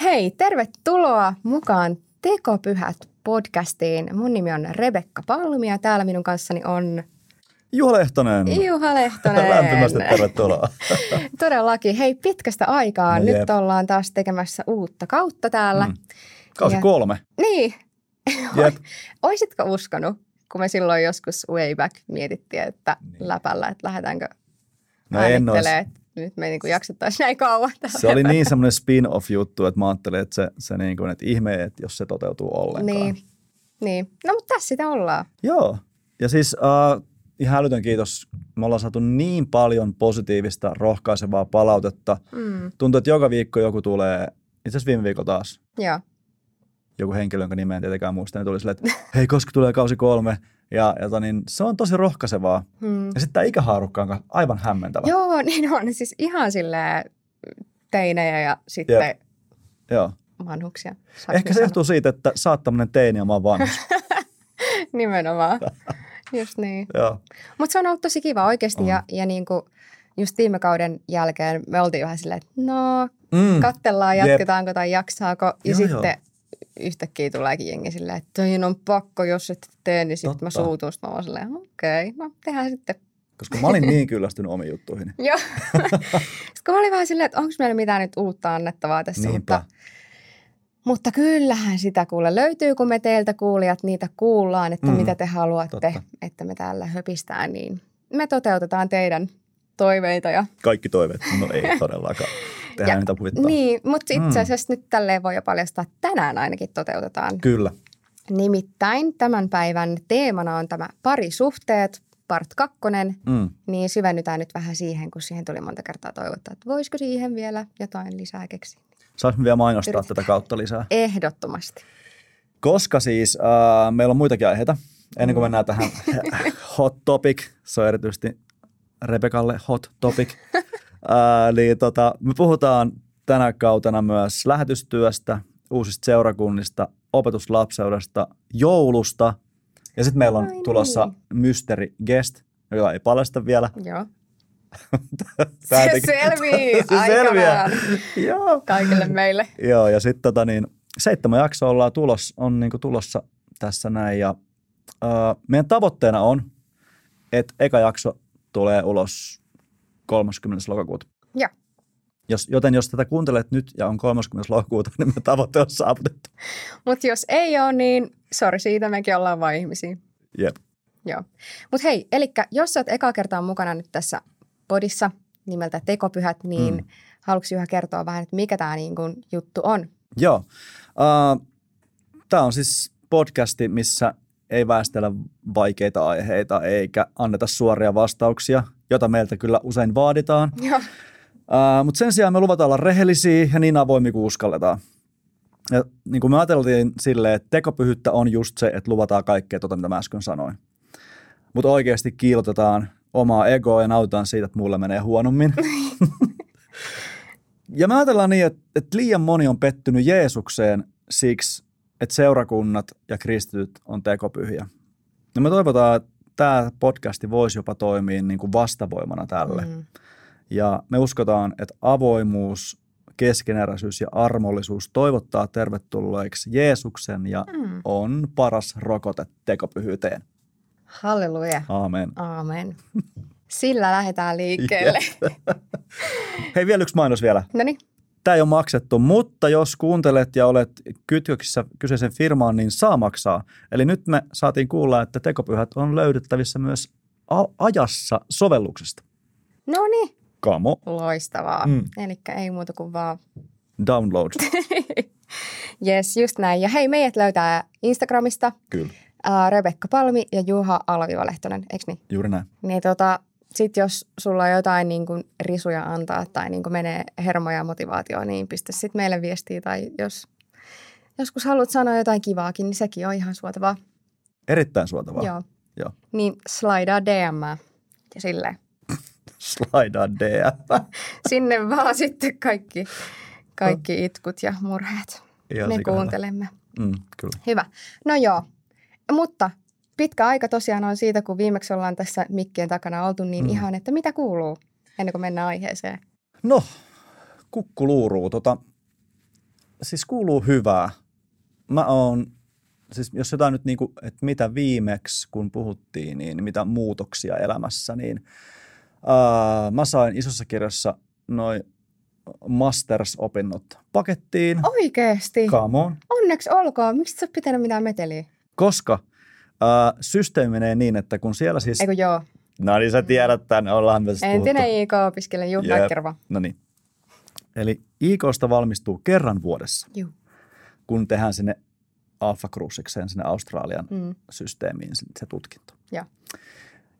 Hei, tervetuloa mukaan Tekopyhät podcastiin. Mun nimi on Rebekka Palmi ja täällä minun kanssani on Juha Lehtonen. Juha Lehtonen. Lämpimästi tervetuloa. Todellakin. Hei, pitkästä aikaa. No Nyt jep. ollaan taas tekemässä uutta kautta täällä. Mm. Kausi Ja- kolme. Niin. Jep. Oisitko uskonut, kun me silloin joskus way back mietittiin, että Niin. läpällä, että lähdetäänkö No en äänittelee, että nyt me ei niin jaksettaisiin näin kauan. Se oli niin semmoinen spin-off-juttu, että mä ajattelin, että se, se niin kuin, että ihme, että jos se toteutuu ollenkaan. Niin. niin. No mutta tässä sitä ollaan. Joo. Ja siis äh, ihan älytön kiitos. Me ollaan saatu niin paljon positiivista, rohkaisevaa palautetta. Mm. Tuntuu, että joka viikko joku tulee, itse asiassa viime viikolla taas, Joo. Joku henkilö, jonka nimeä en tietenkään muista, niin tuli silleen, että hei, koska tulee kausi kolme. Ja, ja tota niin, se on tosi rohkaisevaa. Mm. Ja sitten tämä ikähaarukka on aivan hämmentävä. Joo, niin on. Siis ihan silleen teinejä ja sitten Jep. Joo. vanhuksia. Saanko Ehkä se johtuu siitä, että sä oot tämmöinen teini ja mä oon vanhus. sanoa? Nimenomaan. Just niin. Joo. Mutta se on ollut tosi kiva oikeasti ja, ja niin kuin just viime kauden jälkeen me oltiin vähän silleen, että no Mm. kattellaan, Jep. jatketaanko tai jaksaako. Ja Joo, sitten yhtäkkiä tuleekin jengi silleen, että toi on pakko, jos et tee, niin sitten mä suutun. Sitten mä oon silleen, okei, okay, no tehdään sitten. Koska mä olin niin kyllästynyt omiin juttuihin. Joo. sitten mä olin vähän silleen, että onko meillä mitään nyt uutta annettavaa tässä, Niinpä. mutta Mutta kyllähän sitä kuule löytyy, kun me teiltä kuulijat niitä kuullaan, että mm, mitä te haluatte, totta. että me täällä höpistään, niin me toteutetaan teidän toiveita. Ja, Kaikki toiveet. No ei todellakaan. Tehdään Ja- mitä huvittaa. niin, mutta itse Mm. asiassa nyt tälleen voi jo paljastaa, että tänään ainakin toteutetaan. Kyllä. Nimittäin tämän päivän teemana on tämä parisuhteet, part kakkonen, Mm. niin syvennytään nyt vähän siihen, kun siihen tuli monta kertaa toivottaa, että voisiko siihen vielä jotain lisää keksiä. Saanko me vielä mainostaa Yritetään. tätä kautta lisää? Ehdottomasti. Koska siis äh, meillä on muitakin aiheita. Ennen kuin Mm. mennään tähän hot topic, se on erityisesti Rebekalle hot topic. äh, eli tota, me puhutaan tänä kautena myös lähetystyöstä, uusista seurakunnista, opetuslapseudesta, joulusta. Ja sitten meillä on Ai niin. tulossa mystery guest, joka ei paljasta vielä. Joo. Tää Se selvii Se selviää. Joo. kaikille meille. Joo, ja sitten tota niin, seitsemän jaksoa ollaan tulos, on niinku tulossa tässä näin. Ja, ö, meidän tavoitteena on, että eka jakso tulee ulos 30. lokakuuta. Joo. Jos, joten jos tätä kuuntelet nyt ja on 30. lokakuuta, niin meidän tavoite on saavutettu. Mutta jos ei ole, niin sori siitä, mekin ollaan vain ihmisiä. Jep. Joo. Mutta hei, eli jos sä oot eka kertaa mukana nyt tässä podissa nimeltä Tekopyhät, niin Mm. haluatko Juha kertoa vähän, että mikä tämä niin kun juttu on? Joo. Uh, Tämä on siis podcasti, missä ei väestellä vaikeita aiheita eikä anneta suoria vastauksia, jota meiltä kyllä usein vaaditaan. Joo. Uh, Mutta sen sijaan me luvataan olla rehellisiä ja niin avoimia kuin uskalletaan. Ja niin kuin me ajateltiin silleen, että tekopyhyyttä on just se, että luvataan kaikkea tuota, mitä mä äsken sanoin. Mutta oikeasti kiilotetaan omaa egoa ja nautitaan siitä, että mulle menee huonommin. ja me ajatellaan niin, että, että liian moni on pettynyt Jeesukseen siksi, että seurakunnat ja kristityt on tekopyhiä. Ja me toivotaan, että tämä podcasti voisi jopa toimia niin kuin vastavoimana tälle. Mm. Ja me uskotaan, että avoimuus, keskeneräisyys ja armollisuus toivottaa tervetulleeksi Jeesuksen ja Mm. on paras rokote tekopyhyyteen. Halleluja. Aamen. Aamen. Sillä lähdetään liikkeelle. Hei, vielä yksi mainos vielä. No niin, Tämä ei ole maksettu, mutta jos kuuntelet ja olet kytköksissä kyseisen firmaan, niin saa maksaa. Eli nyt me saatiin kuulla, että tekopyhät on löydettävissä myös ajassa sovelluksesta. no niin. Kamo, Loistavaa. Mm. Eli ei muuta kuin vaan download. Yes, just näin. Ja hei, meidät löytää Instagramista Kyllä, Rebekka Palmi ja Juha Alviva Lehtonen, eikö niin? juuri näin. Niin tota, sit jos sulla on jotain niin kuin risuja antaa tai niin kuin menee hermoja ja motivaatioon, niin pistä sitten meille viestiä. Tai jos joskus haluat sanoa jotain kivaakin, niin sekin on ihan suotavaa. Erittäin suotavaa. Joo. Joo. Niin slidaa DM ja silleen. Slaidaa DM. Sinne vaan sitten kaikki, kaikki itkut ja murheet. Ihan Me kuuntelemme. Mm, kyllä. Hyvä. No joo, mutta pitkä aika tosiaan on siitä, kun viimeksi ollaan tässä mikkien takana oltu, niin Mm. ihan, että mitä kuuluu ennen kuin mennään aiheeseen. No, kukkuluuruu. Tota, siis kuuluu hyvää. Mä oon, siis jos jotain nyt niinku, että mitä viimeksi kun puhuttiin, niin mitä muutoksia elämässä, niin ää, mä sain isossa kirjassa noin masters-opinnot pakettiin. Oikeesti? Come on. Onneksi olkoon. Miksi et sä pitänyt mitään meteliä? Koska ää, systeemi menee niin, että kun siellä siis... Eikö joo? No niin, sä tiedät tämän, ollaan myös puhuttu. Entinen IK-opiskelija Juha. Kerva. No niin. Eli IKsta valmistuu kerran vuodessa, Juu. kun tehdään sinne Alpha Cruisikseen, sinne Australian Mm. systeemiin se, tutkinto. Joo.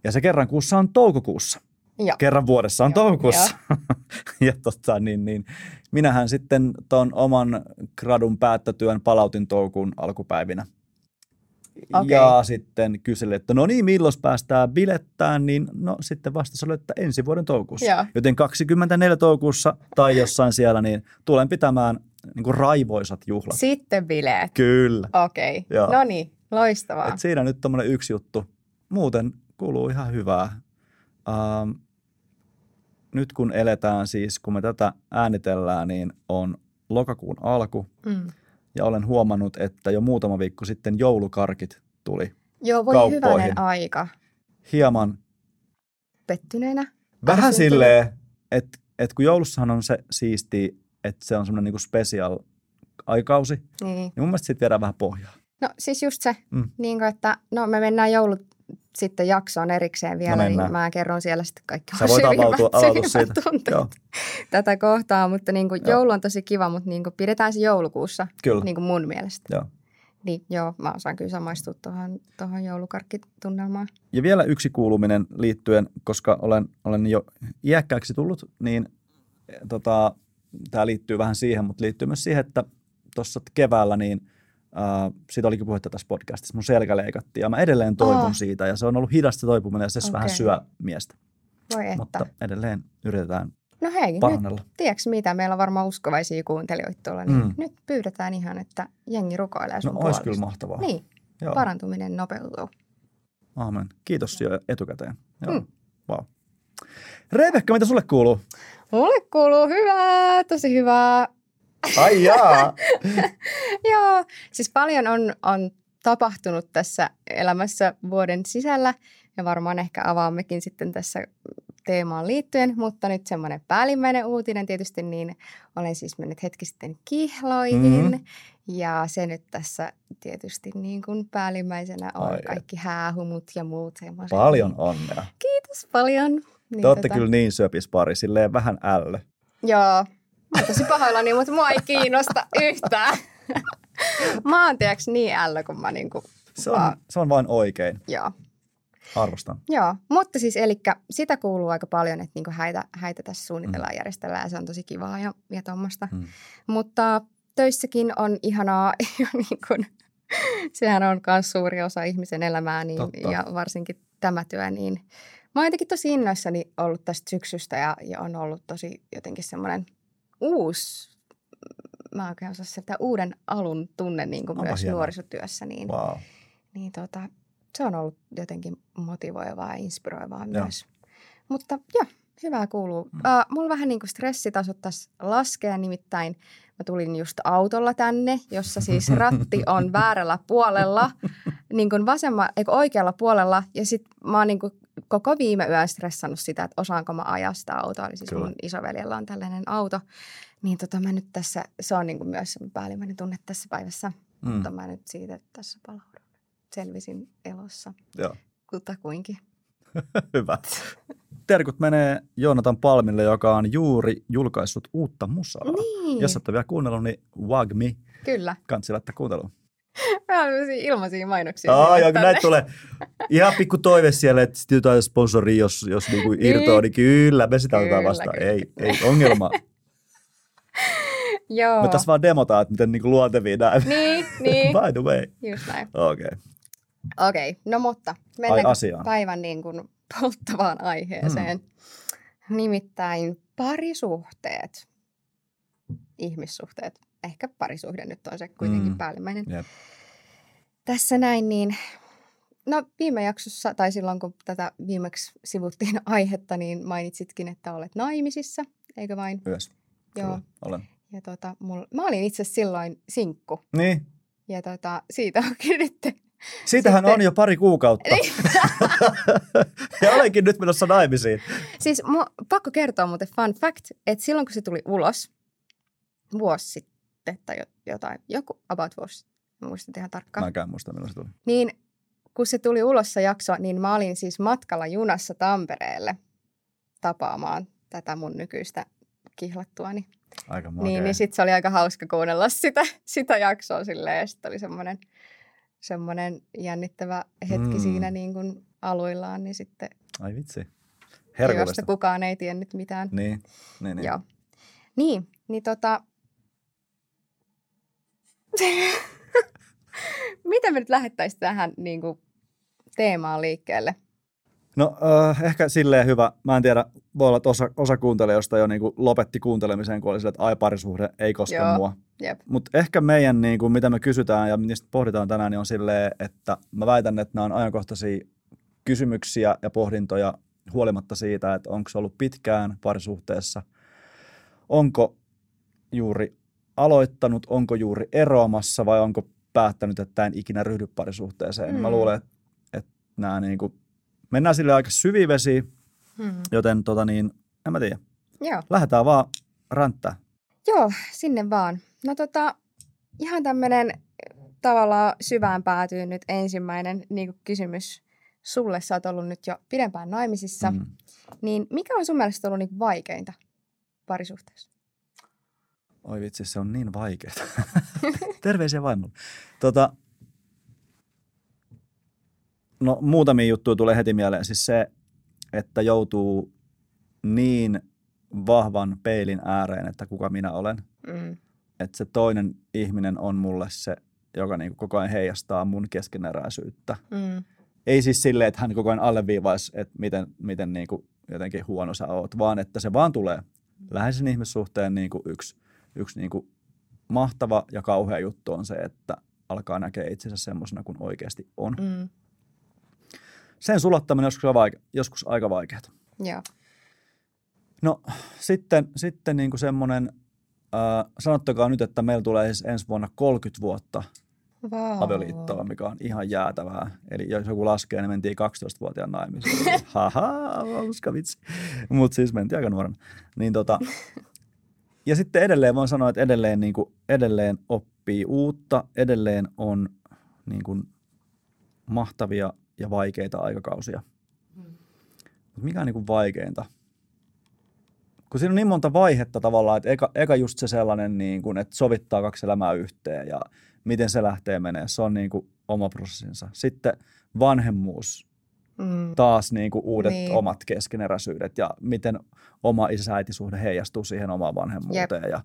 Ja se kerran kuussa on toukokuussa. Joo. Kerran vuodessa on Joo, toukokuussa. ja tota, niin, niin, minähän sitten tuon oman gradun päättötyön palautin toukokuun alkupäivinä. Okei. Ja sitten kyselin, että no niin, milloin päästään bilettään, niin no sitten vastaus oli, että ensi vuoden toukokuussa. Joo. Joten 24 toukokuussa tai jossain siellä, niin tulen pitämään niin kuin raivoisat juhlat. Sitten bileet. Kyllä. Okei. Joo. No niin, loistavaa. Et siinä nyt tommonen yksi juttu. Muuten kuuluu ihan hyvää. Ähm, nyt kun eletään siis, kun me tätä äänitellään, niin on lokakuun alku. Mm. Ja olen huomannut, että jo muutama viikko sitten joulukarkit tuli Joo, voi Kauppoihin. hyvänen aika. hieman Pettyneenä? vähän silleen, että et kun joulussahan on se siisti, että se on semmoinen niinku special aikausi, niin Niin. mun mielestä siitä viedään vähän pohjaa. No siis just se, mm. niin kuin, että no me mennään joulut sitten jaksoon erikseen vielä, No niin mennään. mä kerron siellä sitten kaikki Sä voit syvimmät- avautua, syvimmät siitä. Joo, tätä kohtaa, mutta niin kuin joulu on tosi kiva, mutta niin kuin pidetään se joulukuussa, kyllä. niin kuin mun mielestä. Joo. Niin joo, mä osaan kyllä samaistua tuohon, tuohon joulukarkkitunnelmaan. Ja vielä yksi kuuluminen liittyen, koska olen, olen jo iäkkääksi tullut, niin tota, tämä liittyy vähän siihen, mutta liittyy myös siihen, että tuossa keväällä niin äh, siitä olikin puhetta tässä podcastissa, mun selkä leikattiin ja mä edelleen toivon Aa. siitä ja se on ollut hidasta toipuminen ja se okay. vähän syö miestä, Voi että. mutta edelleen yritetään no hei, nyt parannella. tiedätkö mitä, meillä on varmaan uskovaisia kuuntelijoita tuolla, niin Mm. nyt pyydetään ihan, että jengi rukoilee No sun olisi puolesta. kyllä mahtavaa. Niin, Joo. parantuminen nopeutuu. Aamen. Kiitos jo etukäteen. Joo. Mm. Wow. Rebekka, mitä sulle kuuluu? Mulle kuuluu hyvää, tosi hyvää. Ai jaa. Joo, siis paljon on, on tapahtunut tässä elämässä vuoden sisällä ja varmaan ehkä avaammekin sitten tässä teemaan liittyen, mutta nyt semmoinen päällimmäinen uutinen tietysti, niin olen siis mennyt hetki sitten kihloihin Mhm. mm. ja se nyt tässä tietysti niin kuin päällimmäisenä on Ai kaikki häähumut ja muut semmoiset. Paljon onnea. Kiitos paljon. Niin Te olette kyllä niin söpis pari, silleen vähän ällö. Joo. Tosi pahoillani, mutta mua ei kiinnosta yhtään. Mä oon tiiäks niin ällö, kun mä niinku, Se on, Aa. se on vain oikein. joo. Arvostan. Joo, mutta siis eli sitä kuuluu aika paljon, että niinku häitä, häitä tässä suunnitellaan ja järjestellään ja se on tosi kivaa ja, ja tuommoista. Mm. Mutta töissäkin on ihanaa ja niin kun, sehän on myös suuri osa ihmisen elämää niin, Totta. ja varsinkin tämä työ, niin mä oon jotenkin tosi innoissani ollut tästä syksystä ja, ja on ollut tosi jotenkin semmoinen uusi, mä oikein osaa sieltä uuden alun tunne niin kuin Onpa myös hienoa. nuorisotyössä, niin, Wow. niin tota, se on ollut jotenkin motivoivaa ja inspiroivaa Joo. myös. Mutta joo, hyvää kuuluu. Mm. Uh, mulla vähän niin kuin stressitasot tässä laskee, nimittäin mä tulin just autolla tänne, jossa siis ratti on väärällä puolella, niin kuin vasemma, eikö oikealla puolella. Ja sitten mä oon niin kuin koko viime yön stressannut sitä, että osaanko mä ajaa sitä autoa. Eli siis Kyllä. mun isoveljellä on tällainen auto. Niin tota mä nyt tässä, se on niin kuin myös päällimmäinen tunne tässä päivässä. Mm. Mutta mä nyt siitä tässä palaudun. Selvisin elossa Joo. kutakuinkin. Hyvä. Terkut menee Joonatan Palmille, joka on juuri julkaissut uutta musaa. Niin, Jos et ole vielä kuunnellut, niin Wag Me, kyllä. kansi laittaa kuunteluun. Mä ilmaisia mainoksia. Aa, joo, näitä tulee. Ihan pikku toive siellä, että sitten jotain sponsoria, jos, jos niinku irtoaa, niin kyllä, me sitä otetaan vastaan. kyllä. Ei, ei ongelma. Joo. Me tässä vaan demotaan, että miten niinku luontevia nämä. Niin, niin. By the way. Just näin. Okei. Okay. Okei, okay. no mutta asiaan. päivän niin kuin polttavaan aiheeseen. Mm. Nimittäin parisuhteet, ihmissuhteet, ehkä parisuhde nyt on se kuitenkin Mm. päällimmäinen. Jep. Tässä näin, niin no viime jaksossa, tai silloin kun tätä viimeksi sivuttiin aihetta, niin mainitsitkin, että olet naimisissa, eikö vain? Yes. Joo. Kyllä, olen. Ja tota, mul, mä olin itse silloin sinkku, Niin. ja tota, siitä onkin nyt Siitähän Sitten- on jo pari kuukautta. ja olenkin nyt menossa naimisiin. Siis mu, pakko kertoa muuten fun fact, että silloin kun se tuli ulos, vuosi sitten tai jo- jotain, joku about vuosi, en muista ihan tarkkaan, Mä en muista, milloin se tuli. niin kun se tuli ulos se jakso, niin mä olin siis matkalla junassa Tampereelle tapaamaan tätä mun nykyistä kihlattuani. Aika makea. Niin, niin sitten se oli aika hauska kuunnella sitä, sitä jaksoa silleen, ja sitten oli semmoinen, semmoinen jännittävä hetki Mm. siinä niin kuin aluillaan, niin sitten, Ai vitsi. josta Herkullista. kukaan ei tiennyt mitään. Niin, niin, niin. Joo. Niin, niin tota... Miten me nyt lähettäisiin tähän niin kuin, teemaan liikkeelle? No äh, ehkä silleen hyvä. Mä en tiedä, voi olla, että osa, osa kuuntelijoista jo niinku lopetti kuuntelemisen, kun oli sille, että ai parisuhde ei koske Joo. mua. Mutta ehkä meidän, niin kuin, mitä me kysytään ja mistä pohditaan tänään, niin on silleen, että mä väitän, että nämä on ajankohtaisia kysymyksiä ja pohdintoja huolimatta siitä, että onko se ollut pitkään parisuhteessa, onko juuri aloittanut, onko juuri eroamassa vai onko päättänyt, että en ikinä ryhdy parisuhteeseen. Mm. Mä Mm. luulen, että, että nämä niin kuin, mennään sille aika syvivesiin, Hmm. joten tota niin, en mä tiedä. Joo. Lähdetään vaan ränttää. Joo, sinne vaan. No tota, ihan tämmöinen tavallaan syvään päätyy nyt ensimmäinen niin kuin kysymys sulle. Sä oot ollut nyt jo pidempään naimisissa. Mm. Mm. Niin mikä on sun mielestä ollut niin vaikeinta parisuhteessa? Oi vitsi, se on niin vaikeaa. Terveisiä vaimolle. Tota, no muutamia juttuja tulee heti mieleen. Siis se, että joutuu niin vahvan peilin ääreen, että kuka minä olen. Mm. Että se toinen ihminen on mulle se, joka niinku koko ajan heijastaa mun keskeneräisyyttä. Mm. Ei siis silleen, että hän koko ajan alleviivaisi, että miten, miten niinku jotenkin huono sä oot, vaan että se vaan tulee läheisen ihmissuhteen niinku yksi, yksi niinku mahtava ja kauhea juttu on se, että alkaa näkeä itsensä semmoisena kuin oikeasti on. Mm. Sen sulattaminen joskus, vaike- joskus aika vaikeaa. Joo. No sitten, sitten niinku semmoinen, äh, sanottakaa nyt, että meillä tulee siis ensi vuonna 30 vuotta Wow. avioliittoa, mikä on ihan jäätävää. Eli jos joku laskee, niin mentiin 12-vuotiaan naimisiin. Haha, hauska vitsi. Mutta siis mentiin aika nuorena. Niin tota, ja sitten edelleen voin sanoa, että edelleen, niin kuin, edelleen oppii uutta, edelleen on niin kuin, mahtavia ja vaikeita aikakausia. Mut mikä on niin kuin vaikeinta? Kun siinä on niin monta vaihetta tavallaan, että eka, eka just se sellainen, niin kuin, että sovittaa kaksi elämää yhteen ja miten se lähtee menee. Se on niin kuin oma prosessinsa. Sitten vanhemmuus, Mm. taas niin kuin uudet Niin. omat keskeneräisyydet ja miten oma isä-äitisuhde heijastuu siihen omaan vanhemmuuteen. Ja,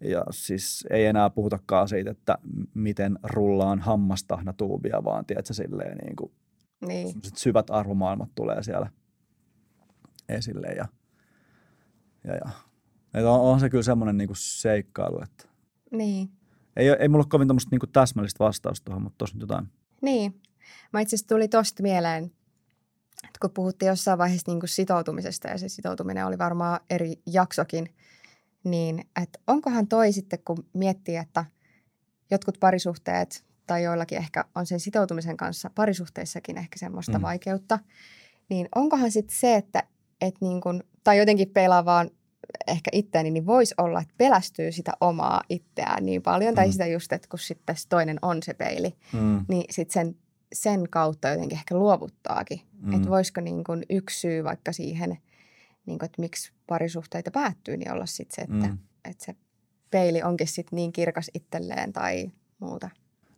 ja siis ei enää puhutakaan siitä, että miten rullaan hammastahnatuubia, vaan tiedätkö, silleen niin kuin Niin. syvät arvomaailmat tulee siellä esille. Ja, ja, ja. Et on, on, se kyllä semmoinen niin kuin seikkailu, että Niin. ei, ei mulla ole kovin tämmöistä niin kuin täsmällistä vastausta tuohon, mutta tuossa nyt jotain. Niin. Mä itse asiassa tuli tosta mieleen, kun puhuttiin jossain vaiheessa niin kuin sitoutumisesta ja se sitoutuminen oli varmaan eri jaksokin, niin että onkohan toi sitten, kun miettii, että jotkut parisuhteet tai joillakin ehkä on sen sitoutumisen kanssa parisuhteissakin ehkä semmoista Mm. vaikeutta, niin onkohan sitten se, että et niin kun, tai jotenkin peilaa vaan ehkä itseäni, niin voisi olla, että pelästyy sitä omaa itseään niin paljon, tai Mm. sitä just, että kun sitten toinen on se peili, Mm. niin sitten sen, sen kautta jotenkin ehkä luovuttaakin. Mm. Että voisiko niin kun yksi syy vaikka siihen, niin kun, että miksi parisuhteita päättyy, niin olla sitten se, että, Mm. että se peili onkin sitten niin kirkas itselleen tai muuta.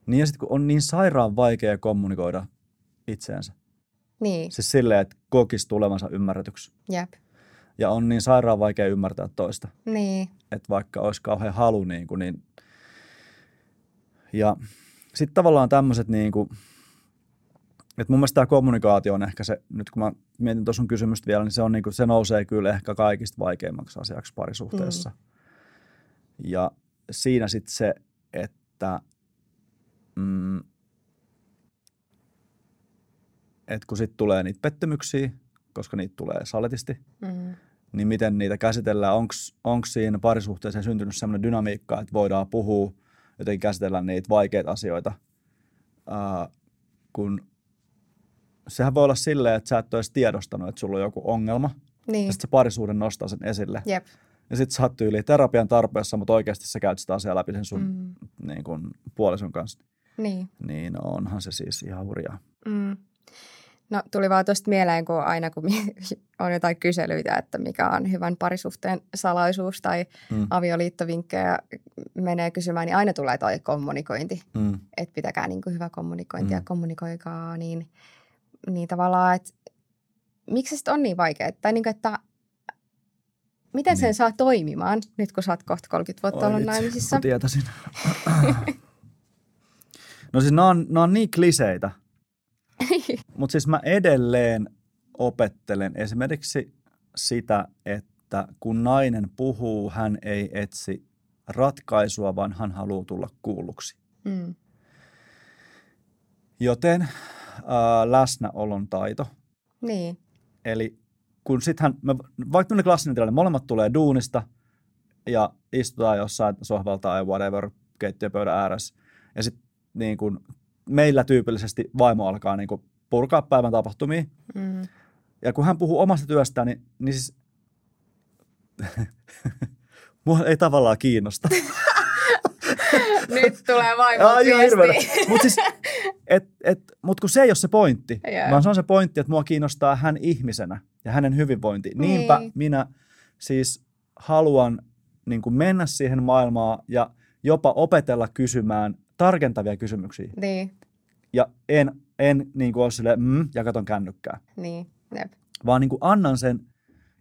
Niin ja sitten kun on niin sairaan vaikea kommunikoida itseensä. Niin, Siis silleen, että kokisi tulevansa ymmärretyksi. jep. Ja on niin sairaan vaikea ymmärtää toista. Niin, Että vaikka olisi kauhean halu, niin, kuin, niin ja sitten tavallaan tämmöiset, niin kuin, että mun mielestä tämä kommunikaatio on ehkä se, nyt kun mä mietin tuossa kysymystä vielä, niin se, on, niin kuin, se nousee kyllä ehkä kaikista vaikeimmaksi asiaksi parisuhteessa. Mm. Ja siinä sitten se, että mm, et kun sitten tulee niitä pettymyksiä, koska niitä tulee saletisti, Mm. niin miten niitä käsitellään? Onko siinä parisuhteeseen syntynyt sellainen dynamiikka, että voidaan puhua, jotenkin käsitellä niitä vaikeita asioita, ää, kun sehän voi olla silleen, että sä et ole edes tiedostanut, että sulla on joku ongelma, Niin, ja sitten se parisuhde nostaa sen esille. jep. Ja sitten sä oot tyyli terapian tarpeessa, mutta oikeasti sä käyt sitä asiaa läpi sen sun Mm. niin kun, puolison kanssa. Niin. Niin onhan se siis ihan hurjaa. Mm. No tuli vaan tuosta mieleen, kun aina kun on jotain kyselyitä, että mikä on hyvän parisuhteen salaisuus tai Mm. avioliittovinkkejä menee kysymään, niin aina tulee toi kommunikointi. Mm. Että pitäkää niin kuin hyvä kommunikointi ja Mm. kommunikoikaa, niin, niin tavallaan, että miksi se on niin vaikea? Tai niin kuin, että miten sen Niin. saa toimimaan, nyt kun sä oot kohta 30 vuotta ollut vitsi, naimisissa? tietäisin. no siis nämä on, nämä on niin kliseitä, mutta siis mä edelleen opettelen esimerkiksi sitä, että kun nainen puhuu, hän ei etsi ratkaisua, vaan hän haluaa tulla kuulluksi. mm. Joten ää, läsnäolon taito. Niin, Eli kun sittenhän, me, vaikka tämmöinen klassinen tilanne, molemmat tulee duunista ja istutaan jossain sohvalta tai whatever keittiöpöydän ääressä. Ja sitten niin kun, meillä tyypillisesti vaimo alkaa niin kun, purkaa päivän tapahtumia. mm. Ja kun hän puhuu omasta työstään, niin, niin siis mua ei tavallaan kiinnosta. nyt tulee vaimo viesti. Mutta siis, et, et, mut kun se ei ole se pointti, Joo. vaan se on se pointti, että mua kiinnostaa hän ihmisenä ja hänen hyvinvointi. Niinpä Niin. minä siis haluan niin kuin mennä siihen maailmaan ja jopa opetella kysymään tarkentavia kysymyksiä. Niin, Ja en, en niin kuin ole silleen, mm, ja katon kännykkää, niin, jep. vaan niin kuin annan sen.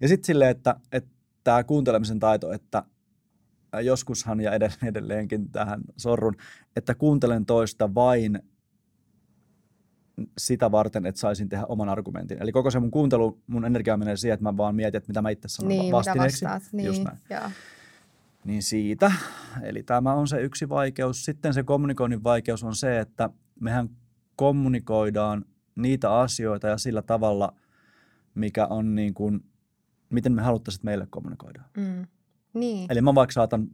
Ja sitten silleen, että, että tämä kuuntelemisen taito, että joskushan ja edelleen, edelleenkin tähän sorrun, että kuuntelen toista vain sitä varten, että saisin tehdä oman argumentin. Eli koko se mun kuuntelu, mun energia menee siihen, että mä vaan mietin, että mitä mä itse sanon Niin, mitä vastineeksi. vastaat. Just Niin, näin. joo. Niin siitä. Eli tämä on se yksi vaikeus. Sitten se kommunikoinnin vaikeus on se, että mehän kommunikoidaan niitä asioita ja sillä tavalla, mikä on niin kuin, miten me haluttaisiin, että meille kommunikoidaan. Mm. Niin, Eli mä vaikka saatan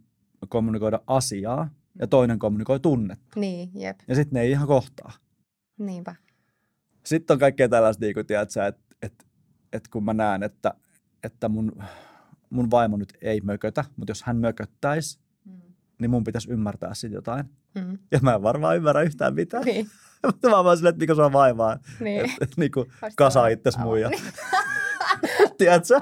kommunikoida asiaa ja toinen kommunikoi tunnetta. niin, jep. Ja sitten ne ei ihan kohtaa. Niinpä. Sitten on kaikkea tällaista, niin kuin, tiedätkö, että, että, että kun mä näen, että, että mun, mun vaimo nyt ei mökötä, mutta jos hän mököttäisi, Mm. niin mun pitäisi ymmärtää sitten jotain. Mm. Ja mä en varmaan ymmärrä yhtään mitään. Niin, Mutta mä vaan silleen, että mikä sua vaivaa. niin. Että et, niinku Olisi kasa itses muija. Niin. Tiedätkö?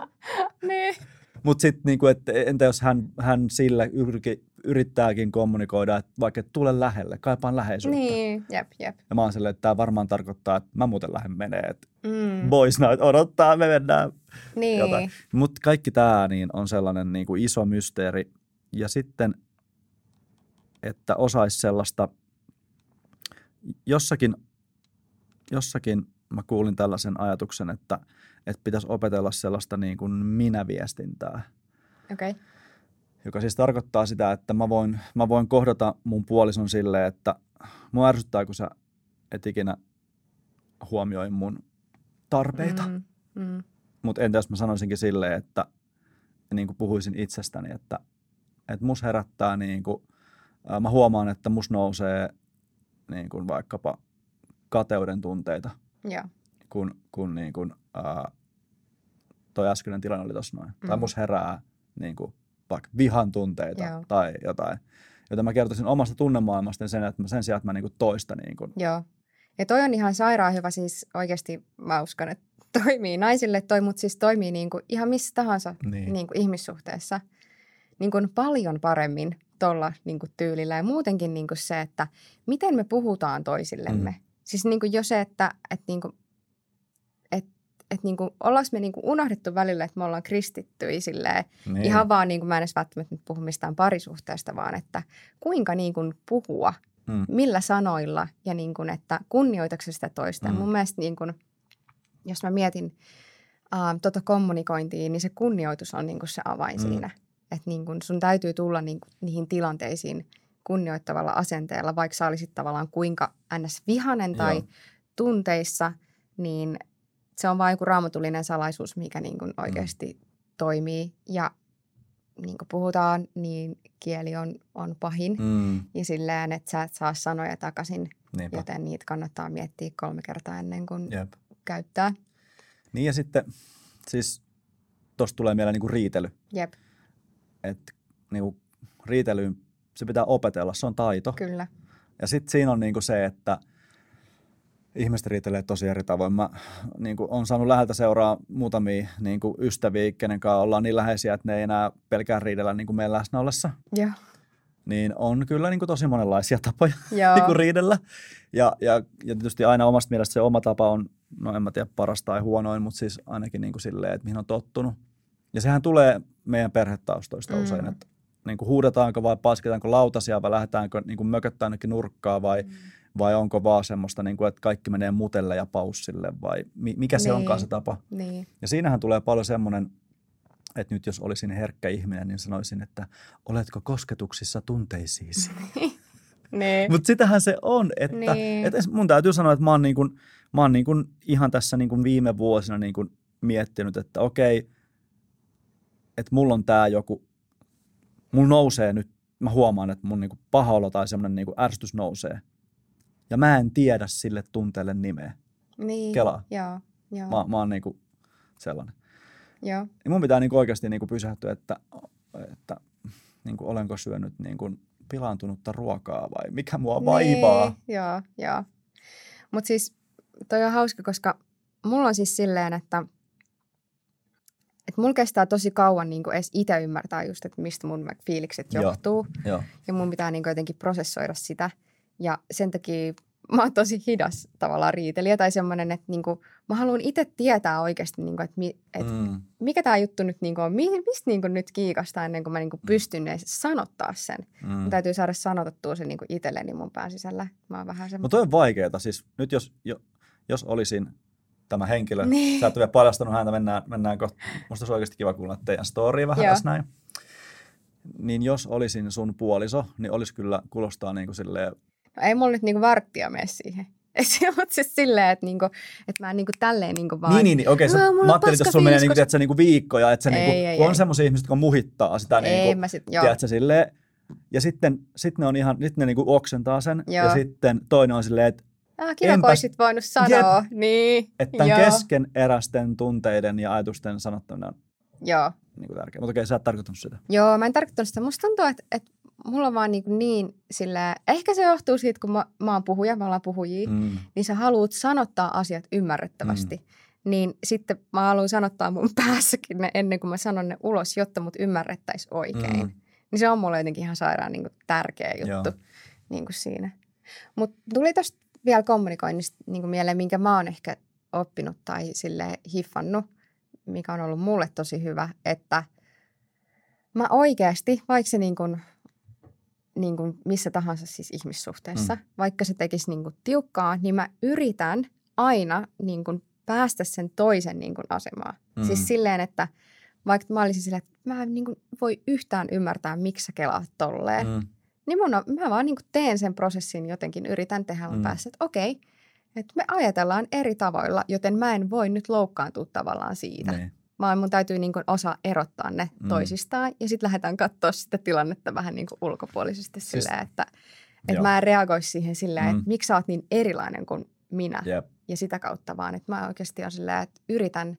niin. Mutta sitten niinku, että entä jos hän, hän sillä yrki, yrittääkin kommunikoida, että vaikka et tule lähelle, kaipaan läheisyyttä. Niin, jep, jep. Ja mä oon silleen, että tämä varmaan tarkoittaa, että mä muuten lähden menee. Että Mm. boys night odottaa, me mennään Niin, jotain. Mutta kaikki tämä niin on sellainen niin kuin iso mysteeri. Ja sitten, että osaisi sellaista, jossakin, jossakin mä kuulin tällaisen ajatuksen, että, että pitäisi opetella sellaista niin kuin minäviestintää, okei. Okay. Joka siis tarkoittaa sitä, että mä voin, mä voin kohdata mun puolison silleen, että mua ärsyttää, kun sä et ikinä huomioi mun tarpeita. Mm. Mm. Mutta entä jos mä sanoisinkin silleen, että niin kuin puhuisin itsestäni, että, että mus herättää, niin kuin, mä huomaan, että mus nousee niin kuin vaikkapa kateuden tunteita, Joo. kun, kun niin kuin, ää, toi äskeinen tilanne oli tossa noin. Mm. Tai mus herää niin kuin, vaikka vihan tunteita Joo. tai jotain. Joten mä kertoisin omasta tunnemaailmasta sen, että mä sen sijaan, että mä niin kuin toista niin kuin, Joo. Ja toi on ihan sairaan hyvä siis oikeasti, mä uskon, että toimii naisille toi, mutta siis toimii niin kuin ihan missä tahansa Niin. niin kuin ihmissuhteessa niin kuin paljon paremmin tuolla niin kuin tyylillä. Ja muutenkin niin kuin se, että miten me puhutaan toisillemme. Mm. Siis niin kuin jo se, että, että, niin kuin, että, että niin kuin, ollaanko me niin kuin unohdettu välillä, että me ollaan kristittyjä silleen, niin. Ihan vaan, niin kuin mä en edes välttämättä nyt puhu mistään parisuhteesta, vaan että kuinka niin kuin puhua, Mm. millä sanoilla ja niin kuin, että kunnioitatko sitä toista. Mm. Mun mielestä niin kuin, jos mä mietin uh, tota kommunikointia, niin se kunnioitus on niin kuin se avain Mm. siinä. että niin kun sun täytyy tulla niin, niihin tilanteisiin kunnioittavalla asenteella, vaikka sä olisit tavallaan kuinka ns. vihanen tai Joo. tunteissa, niin se on vain joku raamatullinen salaisuus, mikä niin kun oikeasti mm. toimii. Ja niin kuin puhutaan, niin kieli on, on pahin. Mm, Ja silleen, että sä et saa sanoja takaisin, niinpä. joten niitä kannattaa miettiä kolme kertaa ennen kuin Jep. käyttää. Niin ja sitten siis tuosta tulee mieleen niinku riitely. Jep, Että niinku riitelyyn se pitää opetella, se on taito. kyllä. Ja sitten siinä on niinku se, että ihmiset riitelee tosi eri tavoin. Mä niinku, on saanut läheltä seuraa muutamia niinku, ystäviä, kenen kanssa ollaan niin läheisiä, että ne ei enää pelkää riidellä niinku meidän läsnä ollessa. Joo. Niin on kyllä niinku, tosi monenlaisia tapoja Joo. niinku, riidellä. Ja, ja, ja tietysti aina omasta mielestä se oma tapa on, no en mä tiedä paras tai huonoin, mutta siis ainakin niinku silleen, että mihin on tottunut. Ja sehän tulee meidän perhetaustoista Mm. usein, että niin kuin huudetaanko vai pasketaanko lautasia vai lähdetäänkö niin kuin mököttää nurkkaa vai, Mm. Vai onko vaan semmoista, niin kuin, että kaikki menee mutelle ja paussille vai mi- mikä se Niin. onkaan se tapa. Niin. Ja siinähän tulee paljon semmoinen, että nyt jos olisin herkkä ihminen, niin sanoisin, että oletko kosketuksissa tunteisiisi. Niin. Mutta sitähän se on, että Niin. et es- mun täytyy sanoa, että mä oon, niin kuin, mä oon niin kuin ihan tässä niin kuin viime vuosina niin kuin miettinyt, että okei, että mulla on tää joku, mulla nousee nyt, mä huomaan, että mun niin kuin paha olo tai semmoinen niin ärsytys nousee. Ja mä en tiedä sille tunteelle nimeä. niin. Kelaa. Joo. Joo. Mä, mä oon niin kuin sellainen. Joo. Ja mun pitää niin kuin oikeasti niin kuin pysähtyä, että, että niin kuin olenko syönyt niin kuin pilaantunutta ruokaa vai mikä mua vaivaa. Niin. Joo, joo. Mutta siis toi on hauska, koska mulla on siis silleen, että että mulla kestää tosi kauan niin edes itse ymmärtää just, että mistä mun fiilikset Joo. johtuu. Joo. Ja mun pitää niin jotenkin prosessoida sitä. Ja sen takia mä oon tosi hidas tavallaan riitelijä tai semmoinen, että niin kuin, mä haluan itse tietää oikeasti, niin kuin, että, mi, että Mm. mikä tämä juttu nyt niin on, mi, mistä niin nyt kiikastaa ennen kuin mä niin pystyn edes sanottaa sen. Mm. Mun täytyy saada sanotettua se niin itselleni mun pään sisällä. Mä oon vähän Mutta semmoinen. toi on vaikeaa. Siis nyt jos, jo, jos olisin tämä henkilö, Niin. sä et ole vielä paljastanut häntä, mennään, mennään kohta. Musta olisi oikeasti kiva kuulla teidän storya vähän Joo. tässä näin. Niin jos olisin sun puoliso, niin olisi kyllä kuulostaa niin kuin silleen, No, ei mulla nyt niin varttia mene siihen. Mutta siis silleen, että, niinku, että mä en niinku tälleen niinku vaan... niin, niin, niin okei, "Aa, sä, mulla on mä ajattelin, että sulla menee niinku, tiedätkö, niinku viikkoja, että se Ei, niinku, ei, kun on semmoisia ihmisiä, jotka muhittaa sitä, Ei, niinku, mä sit, joo. tiedätkö, silleen, ja sitten sit ne on ihan, nyt ne niinku oksentaa sen, Joo. ja sitten toinen on silleen, että Ah, kiva, kun Enpäs- olisit voinut sanoa. Niin, että tämän joo. keskeneräisten tunteiden ja ajatusten sanottaminen on Joo. niin kuin tärkeää. Mutta okei, sä et tarkoittanut sitä. Joo, mä en tarkoittanut sitä. Musta tuntuu, että, että mulla on vaan niin, niin sillä, ehkä se johtuu siitä, kun mä, mä oon puhuja, me ollaan puhujia, mm. Niin sä haluat sanottaa asiat ymmärrettävästi. Mm. Niin sitten mä haluan sanottaa mun päässäkin ne ennen kuin mä sanon ne ulos, jotta mut ymmärrettäisiin oikein. Mm. Niin se on mulle jotenkin ihan sairaan niin kuin, tärkeä juttu Joo. niin kuin siinä. Mutta tuli tosta vielä kommunikoinnista niin kuin mieleen, minkä mä oon ehkä oppinut tai sille hiffannut, mikä on ollut mulle tosi hyvä, että mä oikeasti, vaikka se niin kuin, niin kuin missä tahansa siis ihmissuhteessa, mm. vaikka se tekisi niin kuin tiukkaa, niin mä yritän aina niin kuin päästä sen toisen niin kuin asemaan. Mm. Mm. Siis silleen, että vaikka mä olisin silleen, että mä en niin kuin voi yhtään ymmärtää, miksi sä kelaat tolleen, mm. Niin mun on, mä vaan niin kuin teen sen prosessin jotenkin, yritän tehdä mun Mm. mm. päässä, että okei, että me ajatellaan eri tavoilla, joten mä en voi nyt loukkaantua tavallaan siitä. Niin. Vaan mun täytyy niin kuin osaa erottaa ne Mm. toisistaan ja sitten lähdetään katsoa sitä tilannetta vähän niin kuin ulkopuolisesti Siis- silleen, että, että mä en reagoisi siihen silleen, Mm. että miksi sä oot niin erilainen kuin minä Jep. ja sitä kautta vaan, että mä oikeasti on silleen, että yritän,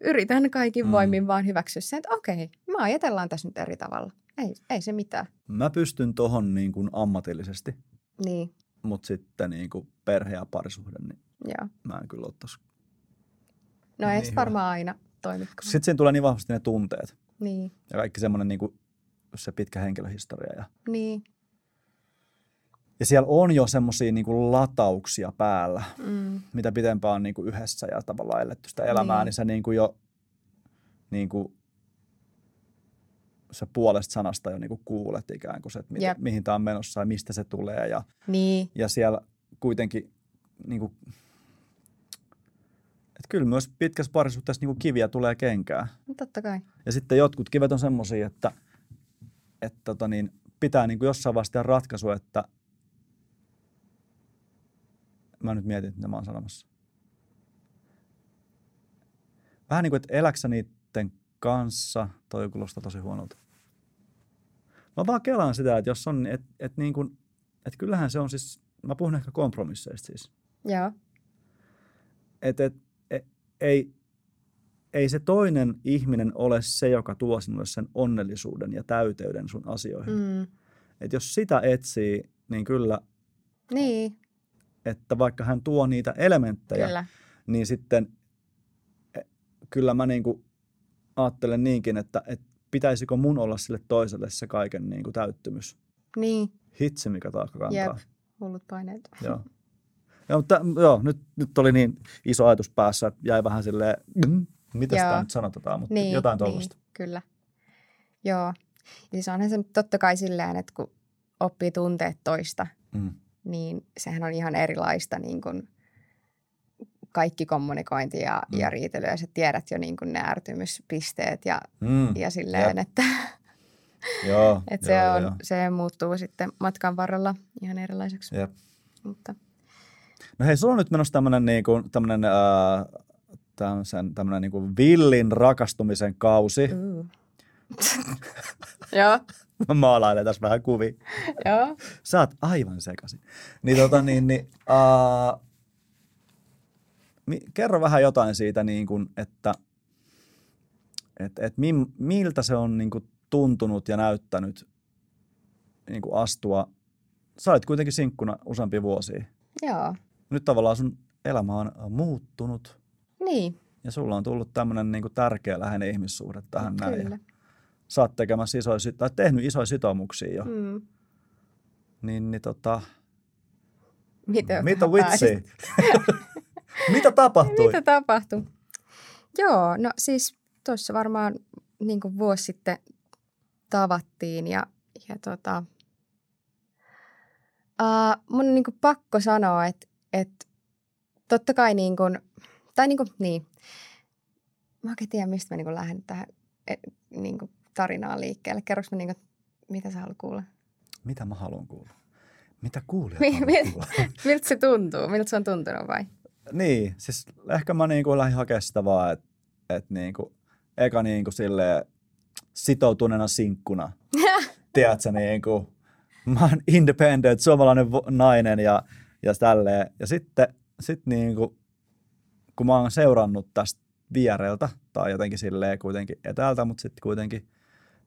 yritän kaikin Mm. voimin vaan hyväksyä sen, että okei, me ajatellaan tässä nyt eri tavalla. Ei, ei se mitään. Mä pystyn tohon niin kuin ammatillisesti, Niin, mutta sitten niin kuin perhe ja parisuhde, niin joo. mä en kyllä ottaisi. No ei Niin varmaan aina toimikaan. Sitten siinä tulee niin vahvasti ne tunteet Niin, ja kaikki semmoinen niin kuin se pitkä henkilöhistoria. Ja, niin. ja siellä on jo semmoisia niin kuin latauksia päällä, Mm, mitä pitempään on niin kuin yhdessä ja tavallaan eletty sitä elämää, niin, Niin. sä niin kuin jo niin kuin, sä puolesta sanasta jo niin kuin kuulet ikään kuin se, että mitä, Jep. mihin tämä on menossa ja mistä se tulee. Ja, niin, ja siellä kuitenkin niin että kyllä myös pitkässä parisuhteessa niin kiviä tulee kenkää. No, totta kai. Ja sitten jotkut kivet on semmoisia, että, että tota niin, pitää niin kuin jossain vaiheessa tehdä ratkaisu, että mä nyt mietin, mitä mä oon sanomassa. Vähän niin kuin, että eläksä niiden kanssa, toi kuulostaa tosi huonolta. Mä vaan kelaan sitä, että jos on, että et niin kuin, että kyllähän se on siis, mä puhun ehkä kompromisseista siis. Joo. Että et, et, ei, ei se toinen ihminen ole se, joka tuo sinulle sen onnellisuuden ja täyteyden sun asioihin. Mm. Et jos sitä etsii, niin kyllä, Niin, että vaikka hän tuo niitä elementtejä, kyllä. niin sitten e, kyllä mä niin kuin ajattelen niinkin, että, että pitäisikö mun olla sille toiselle se kaiken niin kuin täyttymys. Niin, Hitsi, mikä taakka kantaa. jep. Hullut paineet. Joo. Joo, mutta joo, nyt, nyt oli niin iso ajatus päässä, että jäi vähän silleen, mm, mitä sitä nyt sanotaan, mutta Niin, jotain niin, tuollaista. kyllä. Joo. Ja siis onhan se totta kai silleen, että kun oppii tunteet toista, Mm. niin sehän on ihan erilaista niin kuin kaikki kommunikointi ja, Mm. mm. ja riitely. Ja sä tiedät jo niin kuin ne ärtymyspisteet ja, Mm. ja silleen, Jep. että, Joo, että se, joo, on, joo. se muuttuu sitten matkan varrella ihan erilaiseksi. Jep. Mutta, No hei, sulla on nyt menossa tämmöinen niinku, tämmönen, ää, tämmösen, tämmönen niinku villin rakastumisen kausi. uh. Joo, Mä maalailen tässä vähän kuvia. joo. Sä oot aivan sekaisin. Niin tota niin, niin ää, mi, kerro vähän jotain siitä, niin kuin, että et, et mi, miltä se on niin kuin, tuntunut ja näyttänyt niin kuin astua. Sä olet kuitenkin sinkkuna useampia vuosia. Joo, Nyt tavallaan sun elämä on muuttunut niin, ja sulla on tullut tämmöinen niin tärkeä läheinen ihmissuhde tähän näin. kyllä. Ja sä oot tekemässä isoja, tai tehnyt isoja sitoumuksia jo. Mm. Niin, niin tota, Mitä, mitä vitsi? Mitä tapahtui? Mitä tapahtui? Joo, no siis tuossa varmaan niin kuin vuosi sitten tavattiin ja, ja tota, uh, mun on niin kuin pakko sanoa, että, että totta kai niin kuin, tai niin kuin, niin, mä oikein tiedä, mistä mä niin kuin lähden tähän niin kuin tarinaan liikkeelle. Kerroks mä niin kuin, mitä sä haluat kuulla? Mitä mä haluan kuulla? Mitä kuulijat Mi- haluaa mi- kuulla? Miltä se tuntuu? Miltä se on tuntunut vai? niin, siis ehkä mä niinku lähdin hakemaan sitä vaan, että et niinku, eka niinku silleen sitoutuneena sinkkuna. Tiedätkö, niinku, mä oon independent, suomalainen nainen ja, ja tälleen. Ja sitten sit niinku, kun mä oon seurannut tästä viereltä, tai jotenkin silleen kuitenkin etäältä, mutta sitten kuitenkin,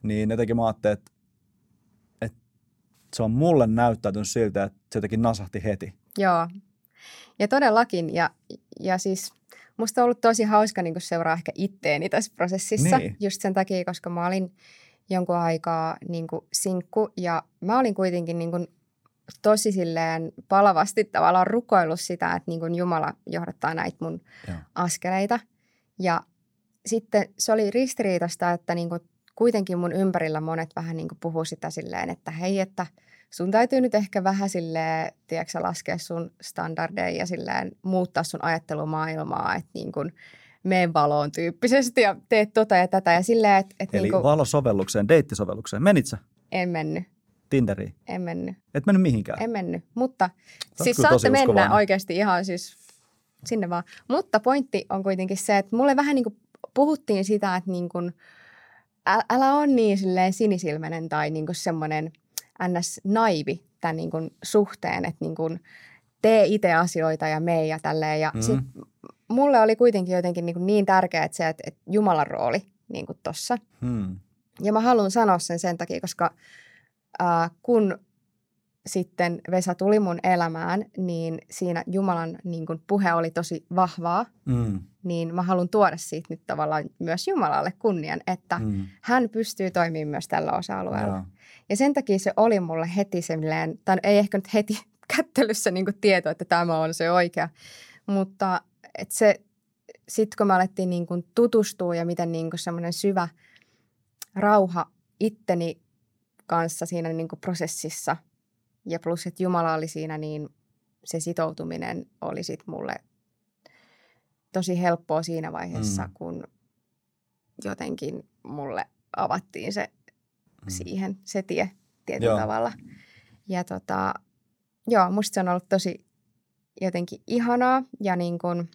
niin jotenkin mä ajattelin, että, että se on mulle näyttäytynyt siltä, että se jotenkin nasahti heti. Joo. Ja todellakin. Ja, ja siis musta on ollut tosi hauska niin seuraa ehkä itteeni tässä prosessissa. Niin. Just sen takia, koska mä olin jonkun aikaa niin sinkku ja mä olin kuitenkin niin kuin tosi silleen palavasti tavallaan rukoillut sitä, että niin kuin Jumala johdattaa näitä mun Joo. askeleita. Ja sitten se oli ristiriitasta, että niin kuin kuitenkin mun ympärillä monet vähän niin kuin puhuu sitä silleen, että hei, että sun täytyy nyt ehkä vähän silleen, tiedätkö, laskea sun standardeja ja silleen muuttaa sun ajattelumaailmaa, että niin kuin meen valoon tyyppisesti ja teet tota ja tätä ja silleen, että, että Eli niin kuin, valosovellukseen, deittisovellukseen. Menit sä en mennyt, Tinderiin? en mennyt, Et mennyt mihinkään? en mennyt, mutta Sä siis saatte mennä uskovainen. oikeasti ihan siis sinne vaan. Mutta pointti on kuitenkin se, että mulle vähän niin kuin puhuttiin sitä, että niin kuin, älä on niin silleen sinisilmäinen tai niin kuin semmoinen ns. naivi tämän niin kuin suhteen, että niin kuin tee itse asioita ja mene ja tälleen. Ja Mhm. sit mulle oli kuitenkin jotenkin niin, kuin niin tärkeää, että se, että, että Jumalan rooli niin kuin tossa. Hmm. Ja mä haluan sanoa sen sen takia, koska äh, kun sitten Vesa tuli mun elämään, niin siinä Jumalan niin kun puhe oli tosi vahvaa, Hmm. niin mä haluan tuoda siitä nyt tavallaan myös Jumalalle kunnian, että Hmm. hän pystyy toimimaan myös tällä osa-alueella. Joo. Ja sen takia se oli mulle heti semmoinen, tai ei ehkä nyt heti kättelyssä niin tieto, että tämä on se oikea, mutta että se, sitten kun me alettiin niin tutustua ja miten niin semmoinen syvä rauha itteni kanssa siinä niin kuin prosessissa ja plus, että Jumala oli siinä, niin se sitoutuminen oli sitten mulle tosi helppoa siinä vaiheessa, Mm. kun jotenkin mulle avattiin se Mm. siihen se tie tietyllä Joo. tavalla. Ja tota, joo, musta se on ollut tosi jotenkin ihanaa ja niin kun,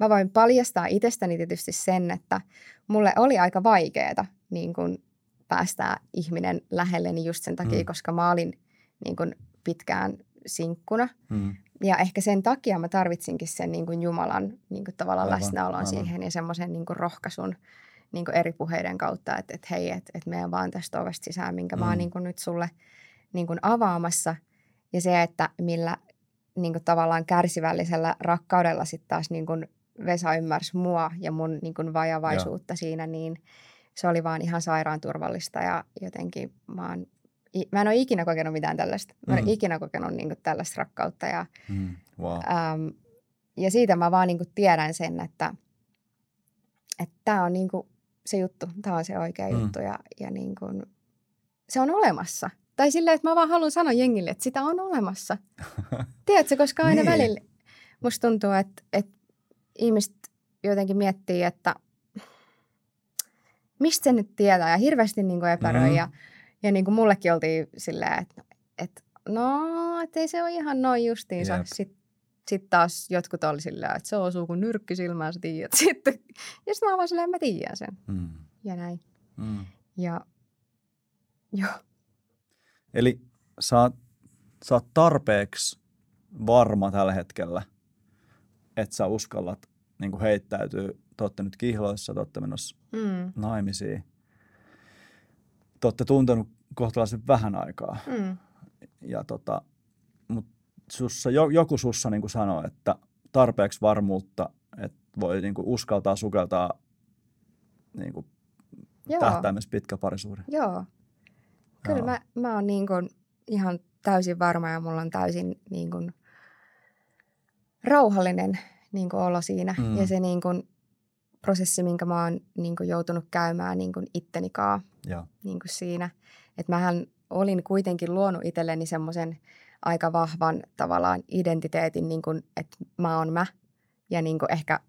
mä voin paljastaa itsestäni tietysti sen, että mulle oli aika vaikeaa niin kun päästää ihminen lähelleni just sen takia, Mm. mm. koska mä olin niin kun pitkään sinkkuna. Mm. Ja ehkä sen takia mä tarvitsinkin sen niin kuin Jumalan niin kuin tavallaan Aivan, läsnäolon aivan. siihen ja semmoisen niin kuin rohkaisun niin kuin eri puheiden kautta, että, että hei, että, että mene vaan tästä ovesta sisään, minkä mm. mä Mm. oon niin kuin nyt sulle niin kuin avaamassa. Ja se, että millä niin kuin tavallaan kärsivällisellä rakkaudella sitten taas niin kuin Vesa ymmärsi mua ja mun niin kuin vajavaisuutta siinä, niin se oli vaan ihan sairaan turvallista ja jotenkin mä oon Mä en ole ikinä kokenut mitään tällaista. Mä en Mm. ole ikinä kokenut niin kuin tällaista rakkautta ja Mm. Wow. Ähm, ja siitä mä vaan niinku tiedän sen, että tämä on niinku se juttu, tämä on se oikea Mm. juttu ja, ja niinku, se on olemassa. Tai silleen, että mä vaan haluan sanoa jengille, että sitä on olemassa. Tiedätkö, koska aina Niin. niin. välillä musta tuntuu, että, että ihmiset jotenkin miettii, että mistä se nyt tietää ja hirveästi niinku epäröi. Mm. Ja, ja niinku mullekin oltiin silleen, että, että no, että ei se ole ihan noin justiinsa. Jep. Sitten sit taas jotkut oli silleen, että se osuu kuin nyrkki silmään, sä tiedät. Sitten, ja sitten mä vaan silleen, mä tiedän sen. Mm. Ja näin. Mm. Ja joo. Eli sä oot, sä oot tarpeeksi varma tällä hetkellä, että sä uskallat niin heittäytyy. Te ootte nyt kihloissa, te ootte menossa Mm, naimisiin. Te ootte tuntenut kohtalaisen vähän aikaa. mm, Ja tota, mut sussa, jo, joku sussa niin sanoo, että tarpeeksi varmuutta, että voi niin uskaltaa sukeltaa niin joo. tähtäimessä pitkä parisuhde. Joo. Kyllä Joo. mä, mä oon niin kuin ihan täysin varma ja mulla on täysin niin kuin rauhallinen niin kuin olo siinä. Mm. Ja se niin kuin prosessi, minkä mä oon niin kuin joutunut käymään niin kuin ittenikaa Joo. niin kuin siinä. Että mähän olin kuitenkin luonut itselleni semmoisen aika vahvan tavallaan identiteetin, niin kuin, että mä oon mä. Ja niin kuin ehkä,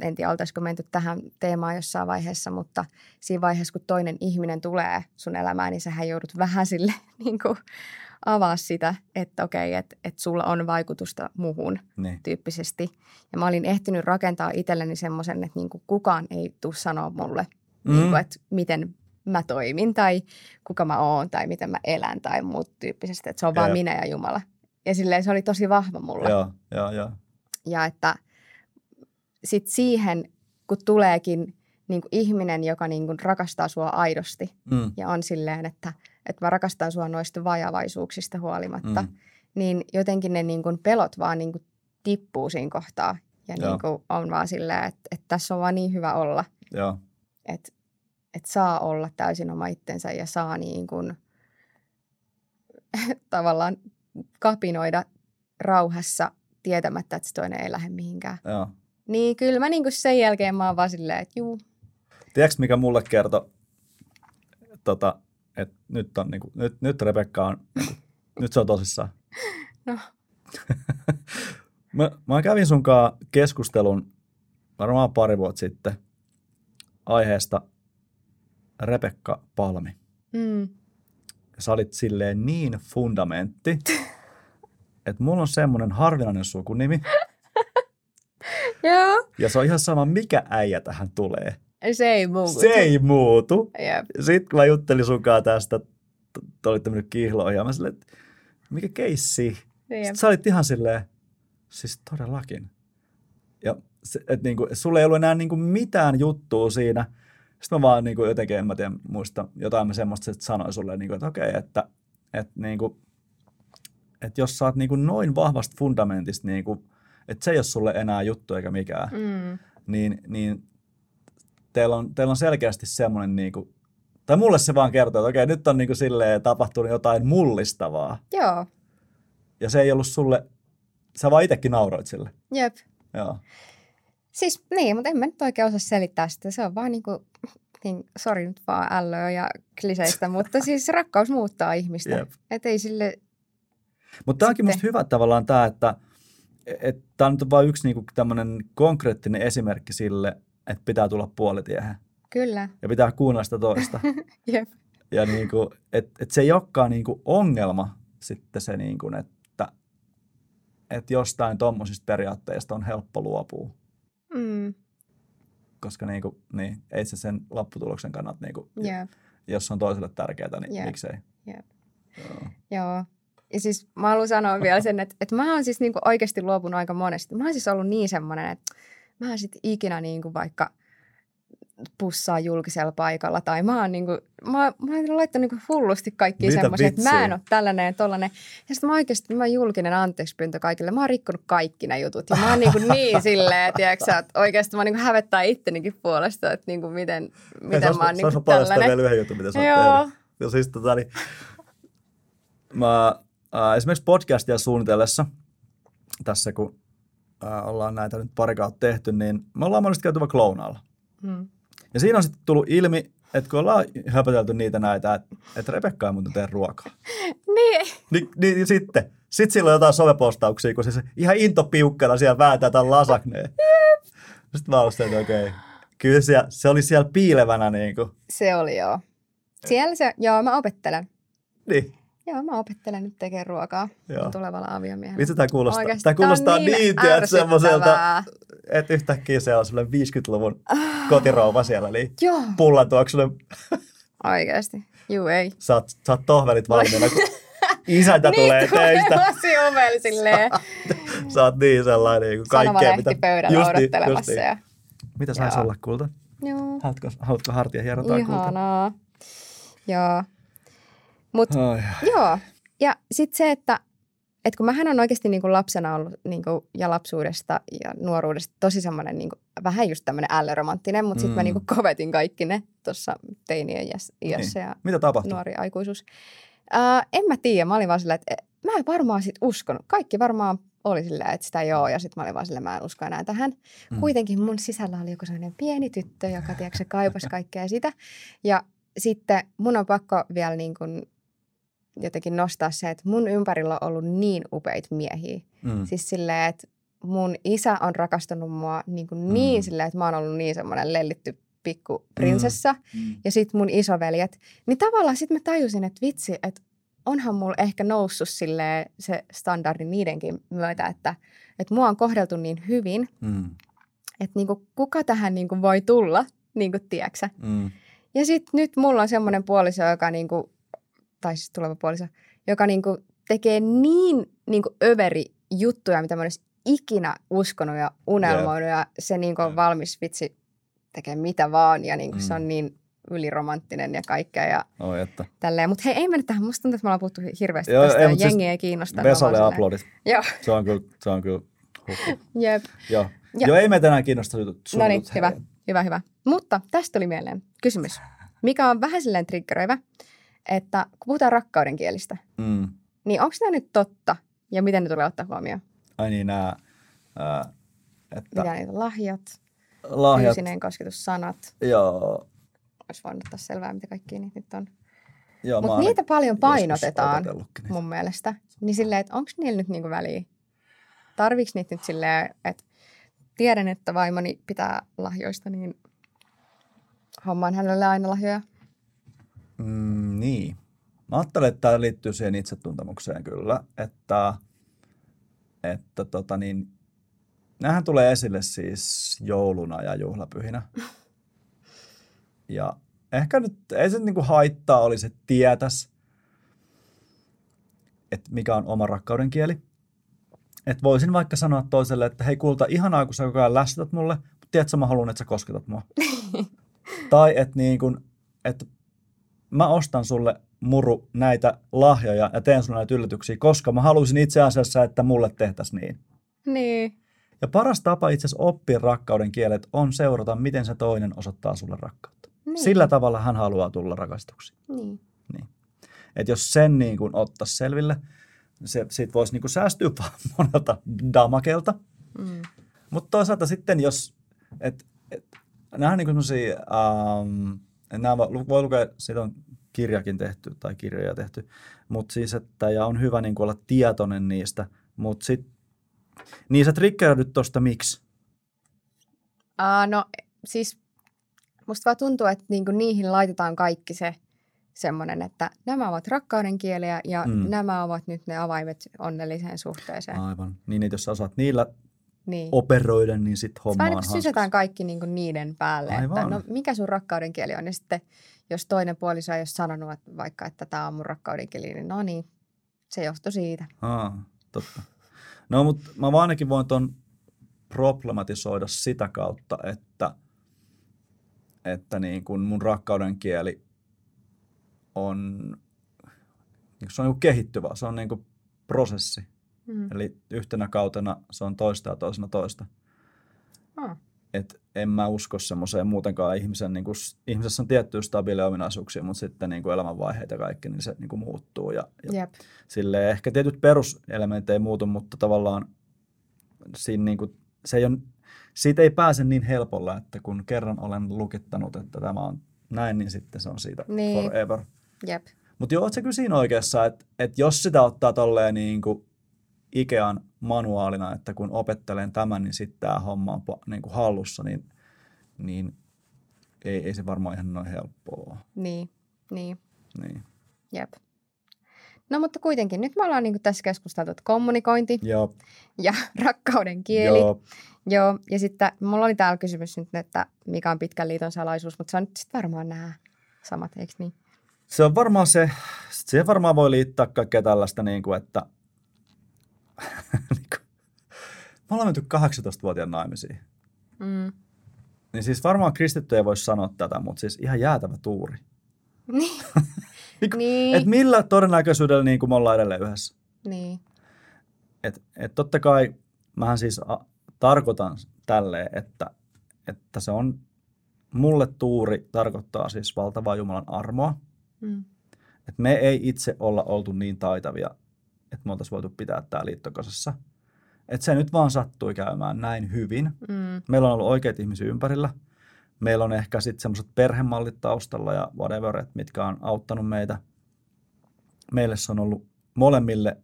en tiedä oltaisiko menty tähän teemaan jossain vaiheessa, mutta siinä vaiheessa, kun toinen ihminen tulee sun elämään, niin sähän joudut vähän sille niin kuin avaa sitä, että okei, että, että sulla on vaikutusta muhun Niin. tyyppisesti. Ja mä olin ehtinyt rakentaa itselleni semmoisen, että niin kuin kukaan ei tule sanoa mulle, Mm. niin kuin, että miten mä toimin tai kuka mä oon tai miten mä elän tai muut tyyppisesti. Että se on vaan Jep. minä ja Jumala. Ja silleen se oli tosi vahva mulle. Joo, joo, joo. Ja että sit siihen, kun tuleekin niin kuin ihminen, joka niin kuin rakastaa sua aidosti Mm. ja on silleen, että, että mä rakastan sua noista vajavaisuuksista huolimatta, Mm. niin jotenkin ne niin kuin pelot vaan niin kuin tippuu siinä kohtaa. Ja Joo. niin kuin on vaan silleen, että, että tässä on vaan niin hyvä olla, Joo. että, että saa olla täysin oma itsensä ja saa niin kuin tavallaan kapinoida rauhassa tietämättä, että se toinen ei lähde mihinkään. Joo. Niin kyllä mä niin kuin sen jälkeen mä oon vaan silleen, että juu, Tiedätkö, mikä mulle kertoi, tota, että nyt, on, niinku, nyt, nyt Rebekka on, niinku, nyt se on tosissaan. no Mä, mä kävin sunkaan keskustelun varmaan pari vuotta sitten aiheesta Rebekka Palmi. mm, Sä olit silleen niin fundamentti, että mulla on semmoinen harvinainen sukunimi, joo, ja se on ihan sama, mikä äijä tähän tulee. Se ei muutu. Se ei muutu. Jep. Sitten kun mä juttelin sunkaan tästä, t- te olitte mennyt kihloihin, ja mä silleen, että mikä keissi? Jep. Sitten sä olit ihan silleen, siis todellakin. Ja se, et niinku, sulla ei ollut enää niinku mitään juttua siinä. Sitten mä vaan niinku jotenkin, en mä tiedä, muista, jotain mä semmoista sit sanoin sulle, niinku, että okei, että, että, niinku, että jos sä oot niinku noin vahvasta fundamentista, niinku, että se ei ole sulle enää juttu eikä mikään, Mm, niin, niin teillä, on, teillä on selkeästi semmoinen, niinku, tai mulle se vaan kertoo, että okei, nyt on niinku silleen tapahtunut jotain mullistavaa. joo, Ja se ei ollut sulle, sä vaan itsekin nauroit sille. jep. Joo. Siis niin, mutta en mä nyt oikein osaa selittää sitä. Se on vaan niin kuin, niin, sori nyt vaan ällöä ja kliseistä, mutta siis rakkaus muuttaa ihmistä. Jep. Että ei sille, Mutta tämä onkin musta hyvä tavallaan tämä, että, Tämä on nyt vain yksi niinku tämmöinen konkreettinen esimerkki sille, että pitää tulla puolitiehen. Kyllä. Ja pitää kuunnella sitä toista. Jep. Ja niinku, et, et se ei olekaan niinku ongelma sitten se, niinku, että et jostain tuommoisista periaatteista on helppo luopua. Mm. Koska niinku, niin, ei se sen lopputuloksen kannalta, niinku, Jep. jos on toiselle tärkeää, niin Jep. miksei. Jep. Joo. Joo. Ja siis mä haluan sanoa vielä sen, että, että mä oon siis niinku oikeasti luopunut aika monesti. Mä oon siis ollut niin semmoinen, että mä oon sit ikinä niinku vaikka pussaa julkisella paikalla tai mä oon, niinku, mä, mä oon laittanut niinku hullusti kaikkia Mitä semmoisia, että mä en ole tällainen ja tollainen. Ja sitten mä oikeasti, mä julkinen anteeksi pyyntö kaikille. Mä oon rikkonut kaikki ne jutut ja mä oon niinku niin silleen, tiedätkö, että oikeasti mä niinku hävettää ittenikin puolesta, että niinku miten, miten mä oon niinku paljastaa tällainen. vielä yhden jutun, mitä sä oot Joo. Ja siis tota, niin, mä, äh, esimerkiksi podcastia suunnitellessa, tässä kun äh, ollaan näitä nyt pari kautta tehty, niin me ollaan monesti käyty vaikka lounaalla. Mm. Ja siinä on sitten tullut ilmi, että kun ollaan höpötelty niitä näitä, että, että Rebekka ei muuten tee ruokaa. Niin. Niin, niin, niin sitten. Sitten sillä on jotain somepostauksia, kun se, se ihan into piukkana siellä vääntää tämän lasakneen. Sitten mä olin että okei. Okay. Kyllä se, se oli siellä piilevänä niin kuin. Se oli joo. Siellä se, joo, mä opettelen. Niin. Joo, mä opettelen nyt tekemään ruokaa Joo. tulevalla aviomiehellä. Mitä tämä kuulostaa? Oikeasti, Tämä kuulostaa on niin, niin niin semmoiselta, että yhtäkkiä se on semmoinen 50-luvun kotirouva siellä, niin Joo, pullan tuoksunen, oikeasti. Juu, ei. saat, saat tohvelit valmiina, kun isäntä tulee töistä. tosi oveli silleen. Sä oot niin sellainen, niin kuin kaikkea, Sanomalehti pöydällä Justi- odottelemassa. justi. Ja... Mitä saisi olla, kulta? Joo, Haluatko, haluatko hartia hierotaan kulta? ihanaa. Joo. Mut Ai. Joo, ja sitten se, että, että kun mähän on oikeasti niin kuin lapsena ollut niin kuin, ja lapsuudesta ja nuoruudesta tosi semmoinen niin kuin, vähän just tämmöinen ällöromanttinen, mutta sitten mä Mm. niin kuin kovetin kaikki ne tuossa teinien iässä, iässä ja Mitä tapahtui? nuori aikuisuus. Ää, en mä tiedä, mä olin vaan silleen, että e, mä en varmaan sit uskonut. Kaikki varmaan oli silleen, että sitä joo, ja sitten mä olin vaan silleen, mä en usko enää tähän. Mm. Mm. Kuitenkin mun sisällä oli joku sellainen pieni tyttö, joka tiedätkö, kaipasi kaikkea sitä. Ja sitten mun on pakko vielä niin kuin jotenkin nostaa se, että mun ympärillä on ollut niin upeita miehiä. Mm. Siis silleen, että mun isä on rakastanut mua niin, kuin Mm. niin silleen, että mä oon ollut niin semmoinen lellitty pikku prinsessa. Mm. Ja sitten mun isoveljet. Niin tavallaan sitten mä tajusin, että vitsi, että onhan mulla ehkä noussut silleen se standardi niidenkin myötä, että, että mua on kohdeltu niin hyvin, Mm. että niinku, kuka tähän niinku voi tulla, niinku, tiedäksä. Mm. Ja sitten nyt mulla on semmoinen puoliso, joka niinku, tai siis tuleva puoliso, joka niinku tekee niin niinku överi juttuja, mitä mä en olisi ikinä uskonut ja unelmoinut. Ja se niinku on Jep. valmis vitsi tekee mitä vaan ja niinku Mm. se on niin yliromanttinen ja kaikkea ja Oi, että. tälleen. Mutta hei, ei mennä tähän. Musta tuntuu, että me ollaan puhuttu hirveästi Joo, tästä ei, ja mut siis jengi ei kiinnosta. Vesalle aplodit. Joo. Se on kyllä, se on kyllä. Huhhuh. Jep. Joo. Ja- Joo, ei meitä enää kiinnosta jutut. No niin, hyvä. Hyvä, hyvä. Mutta tästä tuli mieleen kysymys, mikä on vähän silleen triggeröivä, että kun puhutaan rakkauden kielistä, Mm. niin onko nämä nyt totta ja miten ne tulee ottaa huomioon? Ai niin, nämä, ää, että Mitä niitä lahjat, lahjat, fyysinen kosketus, sanat. joo, Olisi voinut ottaa selvää, mitä kaikkia niitä nyt on. Mutta niitä paljon painotetaan mun mielestä. Niin silleen, että onko niillä nyt niinku väliä? Tarviiko niitä nyt silleen, että tiedän, että vaimoni pitää lahjoista, niin hommaan hänelle aina lahjoja. Mm, niin. Mä ajattelen, että tämä liittyy siihen itsetuntemukseen kyllä, että, että tota niin, nämähän tulee esille siis jouluna ja juhlapyhinä. Ja ehkä nyt ei se niinku haittaa olisi, että tietäisi, että mikä on oma rakkauden kieli. Että voisin vaikka sanoa toiselle, että hei kulta, ihanaa kun sä koko ajan lässytät mulle, mutta tiedätkö, mä haluan, että sä kosketat mua. tai että niin kun, että mä ostan sulle muru näitä lahjoja ja teen sulle näitä yllätyksiä, koska mä haluaisin itse asiassa, että mulle tehtäisiin niin. Niin. Ja paras tapa itse asiassa oppia rakkauden kielet on seurata, miten se toinen osoittaa sulle rakkautta. niin. Sillä tavalla hän haluaa tulla rakastuksi. Niin. Et jos sen niin kuin ottaisi selville, se, siitä voisi niin kuin säästyä vaan monelta damakelta. Mm. Mutta toisaalta sitten, jos, et, et, nämä on niin kuin sellaisia, ähm, nämä voi, voi lukea, siitä on kirjakin tehty tai kirjoja tehty, mutta siis, että ja on hyvä niin kuin olla tietoinen niistä, mutta sitten Niin sä triggeröidyt tosta miksi? Uh, no siis musta vaan tuntuu, että niinku niihin laitetaan kaikki se semmoinen, että nämä ovat rakkauden kieliä ja mm. nämä ovat nyt ne avaimet onnelliseen suhteeseen. Aivan. Niin, että jos sä osaat niillä Niin. operoida, niin sit homma Aina on kun sysätään kaikki niin kuin niiden päälle, Aivan. että no mikä sun rakkauden kieli on. Ja sitten jos toinen puoliso ei ole sanonut että vaikka, että tämä on mun rakkauden kieli, niin no niin, se johtui siitä. Aa, totta. No, mutta mä vaan ainakin voin ton problematisoida sitä kautta, että, että niin kun mun rakkauden kieli on, se on niin kehittyvä, se on niin prosessi. Mm. Eli yhtenä kautena se on toista ja toisena toista. Oh. Et en mä usko semmoiseen muutenkaan ihmisen, niin kuin, ihmisessä on tiettyjä stabiileja ominaisuuksia, mutta sitten niin kuin elämänvaiheet ja kaikki, niin se niin kuin muuttuu. Ja, ja Jep. Silleen ehkä tietyt peruselementit ei muutu, mutta tavallaan siinä niin kuin, se ei ole, siitä ei pääse niin helpolla, että kun kerran olen lukittanut, että tämä on näin, niin sitten se on siitä Niin. forever. Jep. Mutta joo, oot sä kyllä siinä oikeassa, että, että jos sitä ottaa tolleen niin kuin Ikean manuaalina, että kun opettelen tämän, niin sitten tämä homma on niin kuin hallussa, niin, niin ei, ei se varmaan ihan noin helppoa. Niin, niin, Niin. jep. No mutta kuitenkin, nyt me ollaan niin kuin tässä keskusteltu, että kommunikointi Joo, ja rakkauden kieli. joo, Joo, ja sitten mulla oli täällä kysymys nyt, että mikä on pitkän liiton salaisuus, mutta se on nyt sitten varmaan nämä samat, eikö niin? Se on varmaan se, siihen varmaan voi liittää kaikkea tällaista, niin kuin, että me ollaan menty 18-vuotiaan naimisiin. Mm. Niin siis varmaan kristitty ei voi sanoa tätä, mutta siis ihan jäätävä tuuri. Niin. Niin kuin, niin. Et millä todennäköisyydellä niin kuin me ollaan edelleen yhdessä? niin. Et, et totta kai mähän siis a, tarkoitan tälleen, että, että se on, mulle tuuri tarkoittaa siis valtavaa Jumalan armoa. Mm. Et me ei itse olla oltu niin taitavia, että me oltaisiin voitu pitää tämä liittokasassa. Et se nyt vaan sattui käymään näin hyvin. Mm. Meillä on ollut oikeita ihmisiä ympärillä. Meillä on ehkä sitten semmoiset perhemallit taustalla ja whatever, et mitkä on auttanut meitä. Meille se on ollut molemmille,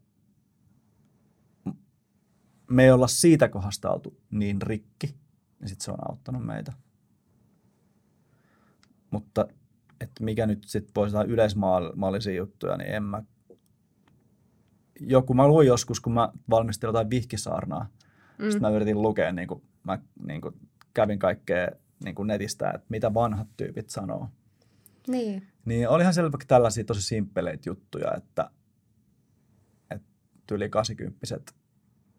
me ei olla siitä kohdasta oltu niin rikki, niin sitten se on auttanut meitä. Mutta että mikä nyt sitten voisi olla yleismaallisia juttuja, niin en mä... Joku, mä luin joskus, kun mä valmistelin jotain vihkisaarnaa, mm. sitten mä yritin lukea, niin kuin, mä niin kuin, kävin kaikkea niin kuin netistä, että mitä vanhat tyypit sanoo. Niin. Niin olihan selvästi tällaisia tosi simppeleitä juttuja, että, että yli 80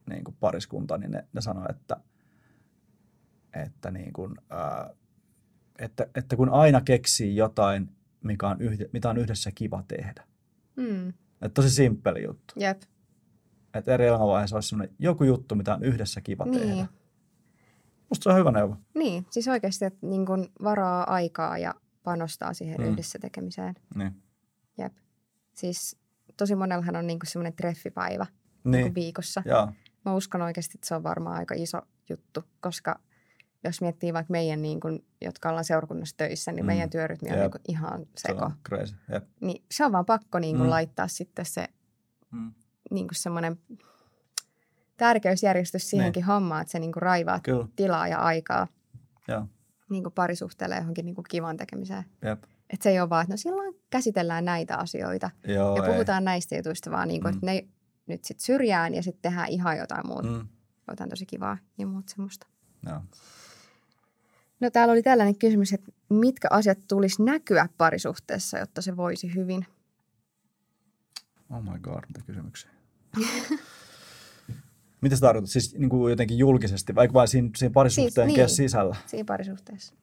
niin kuin pariskunta, niin ne, ne sanoo, että, että, niin kuin, ää, että, että kun aina keksii jotain, mikä on yhde, mitä on yhdessä kiva tehdä. Mm. Että tosi simppeli juttu. Jep. Että eri elämänvaiheessa olisi sellainen joku juttu, mitä on yhdessä kiva Niin. tehdä. Musta se on hyvä neuvo. Niin, siis oikeasti, että niin kun varaa aikaa ja panostaa siihen Mm. yhdessä tekemiseen. Niin. Jep. Siis tosi monellahan on niin semmoinen treffipäivä niin. Niin. viikossa. Joo. Mä uskon oikeasti, että se on varmaan aika iso juttu, koska jos miettii vaikka meidän, niin kun, jotka ollaan seurakunnassa töissä, niin Mm. meidän työrytmi on Jep. niin kun ihan Se seko. on crazy. Jep. Niin se on vaan pakko niin kun Mm. laittaa sitten se Mm. niin kun semmoinen tärkeysjärjestys siihenkin hommaan, että se niin kun raivaa Kyllä. tilaa ja aikaa Joo. niin kun parisuhteelle johonkin niin kun kivan tekemiseen. Jep. Että se ei ole vaan, että no silloin käsitellään näitä asioita Joo, ja ei. puhutaan näistä jutuista, vaan niin kuin, Mm. että ne nyt sitten syrjään ja sitten tehdään ihan jotain muuta. Mm. Jotain tosi kivaa ja muuta semmoista. Joo. No täällä oli tällainen kysymys, että mitkä asiat tulisi näkyä parisuhteessa, jotta se voisi hyvin? Oh my god, mitä kysymyksiä. mitä sä tarkoitat? Siis niin kuin jotenkin julkisesti, vaikka vain siinä, siinä parisuhteen siis, niin. sisällä? Siinä parisuhteessa.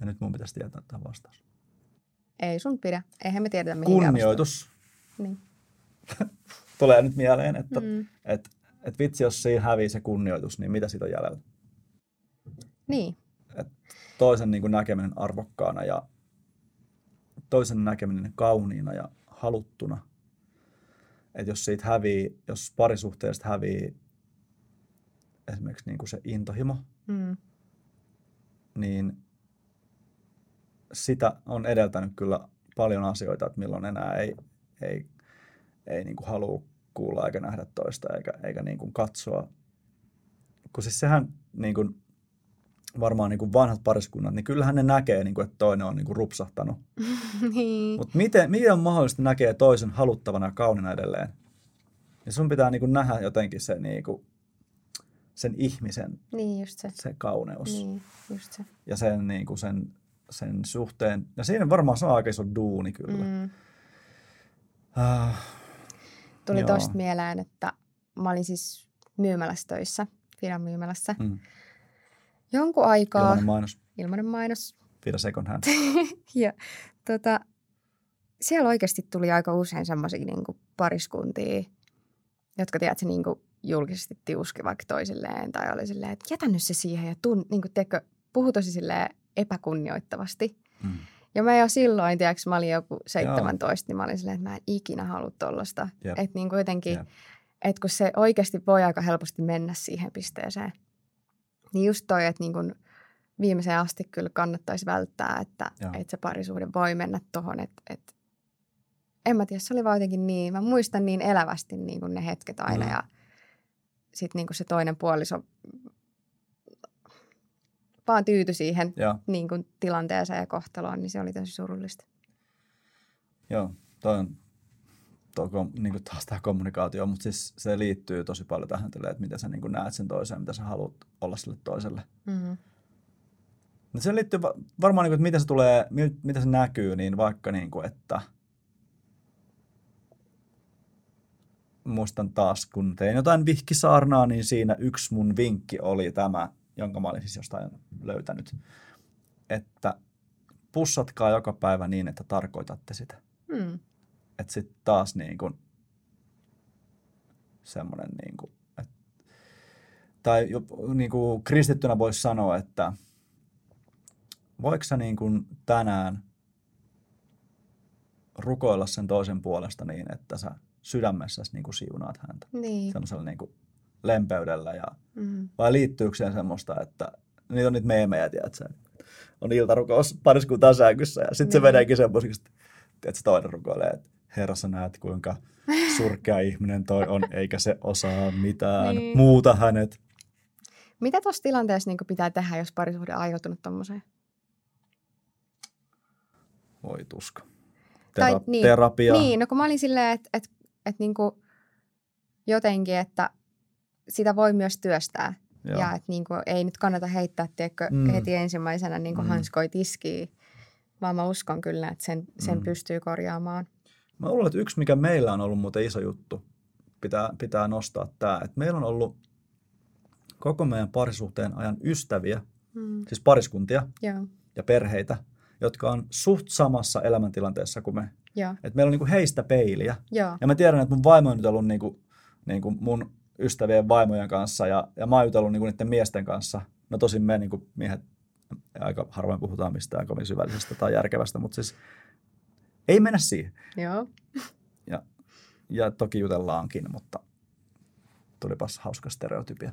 Ja nyt mun pitäisi tietää tämä vastaus. Ei sun pidä. Eihän me tiedetä mihin Kunnioitus. Niin. Tulee nyt mieleen, että Mm. et, et vitsi, jos siinä hävii se kunnioitus, niin mitä siitä on jäljellä? Niin. Toisen niin kuin näkeminen arvokkaana ja toisen näkeminen kauniina ja haluttuna. Että jos siitä hävii, jos parisuhteesta hävii esimerkiksi niin kuin se intohimo, Mm. niin sitä on edeltänyt kyllä paljon asioita, että milloin enää ei, ei, ei niin kuin halua kuulla eikä nähdä toista eikä, eikä niin kuin katsoa. Kun siis sehän niin kuin, varmaan niin kuin vanhat pariskunnat, niin kyllähän ne näkee, niin kuin, että toinen on niin kuin rupsahtanut. niin. Mutta miten, miten on mahdollista näkee toisen haluttavana ja kaunina edelleen? Ja sun pitää niin kuin nähdä jotenkin se, niin kuin, sen ihmisen Niin, just se. se kauneus. Niin, just se. Ja sen, niin kuin sen, sen suhteen. Ja siinä varmaan se on aika iso duuni kyllä. Mm. Uh, Tuli Joo. tosta mieleen, että mä olin siis myymälässä töissä, Fidan myymälässä. mm. Jonkun aikaa, Ilmainen mainos. ilmainen mainos, Fida second hand. ja tota, siellä oikeasti tuli aika usein semmoisia niin pariskuntia, jotka tiedätkö, niin kuin julkisesti tiuski vaikka toisilleen tai oli silleen, että jätä nyt se siihen ja tun, niin kuin, tiedätkö, puhu tosi silleen epäkunnioittavasti. Mm. Ja mä jo silloin, tiedätkö, mä olin joku 17, niin mä olin silleen, että mä en ikinä halua tollasta. Jep. Että niin kuin jotenkin, Jep. että kun se oikeasti voi aika helposti mennä siihen pisteeseen. Niin just toi, että niin kuin viimeiseen asti kyllä kannattaisi välttää, että, Joo. että se parisuhde voi mennä tohon, että, että en mä tiedä, se oli vaan jotenkin niin, mä muistan niin elävästi niin kuin ne hetket aina Mm. ja sitten niin kuin se toinen puoliso vaan tyytyi siihen Joo, niin kuin tilanteeseen ja kohtaloon, niin se oli tosi surullista. joo. Toi on kom- niin kuin taas tämä kommunikaatio, mutta siis se liittyy tosi paljon tähän, että miten sä niin kuin näet sen toisen, mitä sä haluat olla sille toiselle. Mm. No se liittyy va- varmaan, niin kuin, että miten se tulee, mi- miten se näkyy, niin vaikka niin kuin, että muistan taas, kun tein jotain vihkisaarnaa, niin siinä yksi mun vinkki oli tämä, jonka mä olin siis jostain löytänyt, että pussatkaa joka päivä niin, että tarkoitatte sitä. Mm. Että sitten taas niin kuin semmoinen, niin kuin, että, tai jo, niin kuin kristittynä voisi sanoa, että voiko sä niin kuin tänään rukoilla sen toisen puolesta niin, että sä sydämessäsi niin kuin siunaat häntä Niin. semmoisella niin kuin lempeydellä ja Mm. vai liittyykö siihen semmoista, että niitä on niitä meemejä, tiedätkö, on iltarukous pariskuntaa sängyssä ja sitten se Niin. meneekin semmoisiksi, että se toinen rukoilee, että Herra sä näet kuinka surkea ihminen toi on, eikä se osaa mitään, Niin. muuta hänet. Mitä tuossa tilanteessa niin pitää tehdä, jos parisuhde on aiheutunut tommoseen? Voi tuska. Tai Tera- niin, terapia. Niin, no kun mä olin silleen, että et, et niinku jotenkin, että sitä voi myös työstää. Joo. Ja että niinku, ei nyt kannata heittää tiedätkö, Mm. heti ensimmäisenä niinku Mm. mm. hanskoi tiskiin, vaan mä uskon kyllä, että sen, sen mm. pystyy korjaamaan. Mä luulen, että yksi, mikä meillä on ollut muuten iso juttu, pitää, pitää nostaa tämä, että meillä on ollut koko meidän parisuhteen ajan ystäviä, Mm. siis pariskuntia Joo, ja perheitä, jotka on suht samassa elämäntilanteessa kuin me. joo, Et meillä on niinku heistä peiliä. joo. Ja mä tiedän, että mun vaimo on nyt ollut niinku, niinku mun ystävien vaimojen kanssa ja, ja mä oon jutellut niinku niiden miesten kanssa. No tosin me niinku miehet aika harvoin puhutaan mistään kovin syvällisestä tai järkevästä, mutta siis ei mennä siihen. joo. Ja toki jutellaankin, mutta tulipas hauska stereotypia.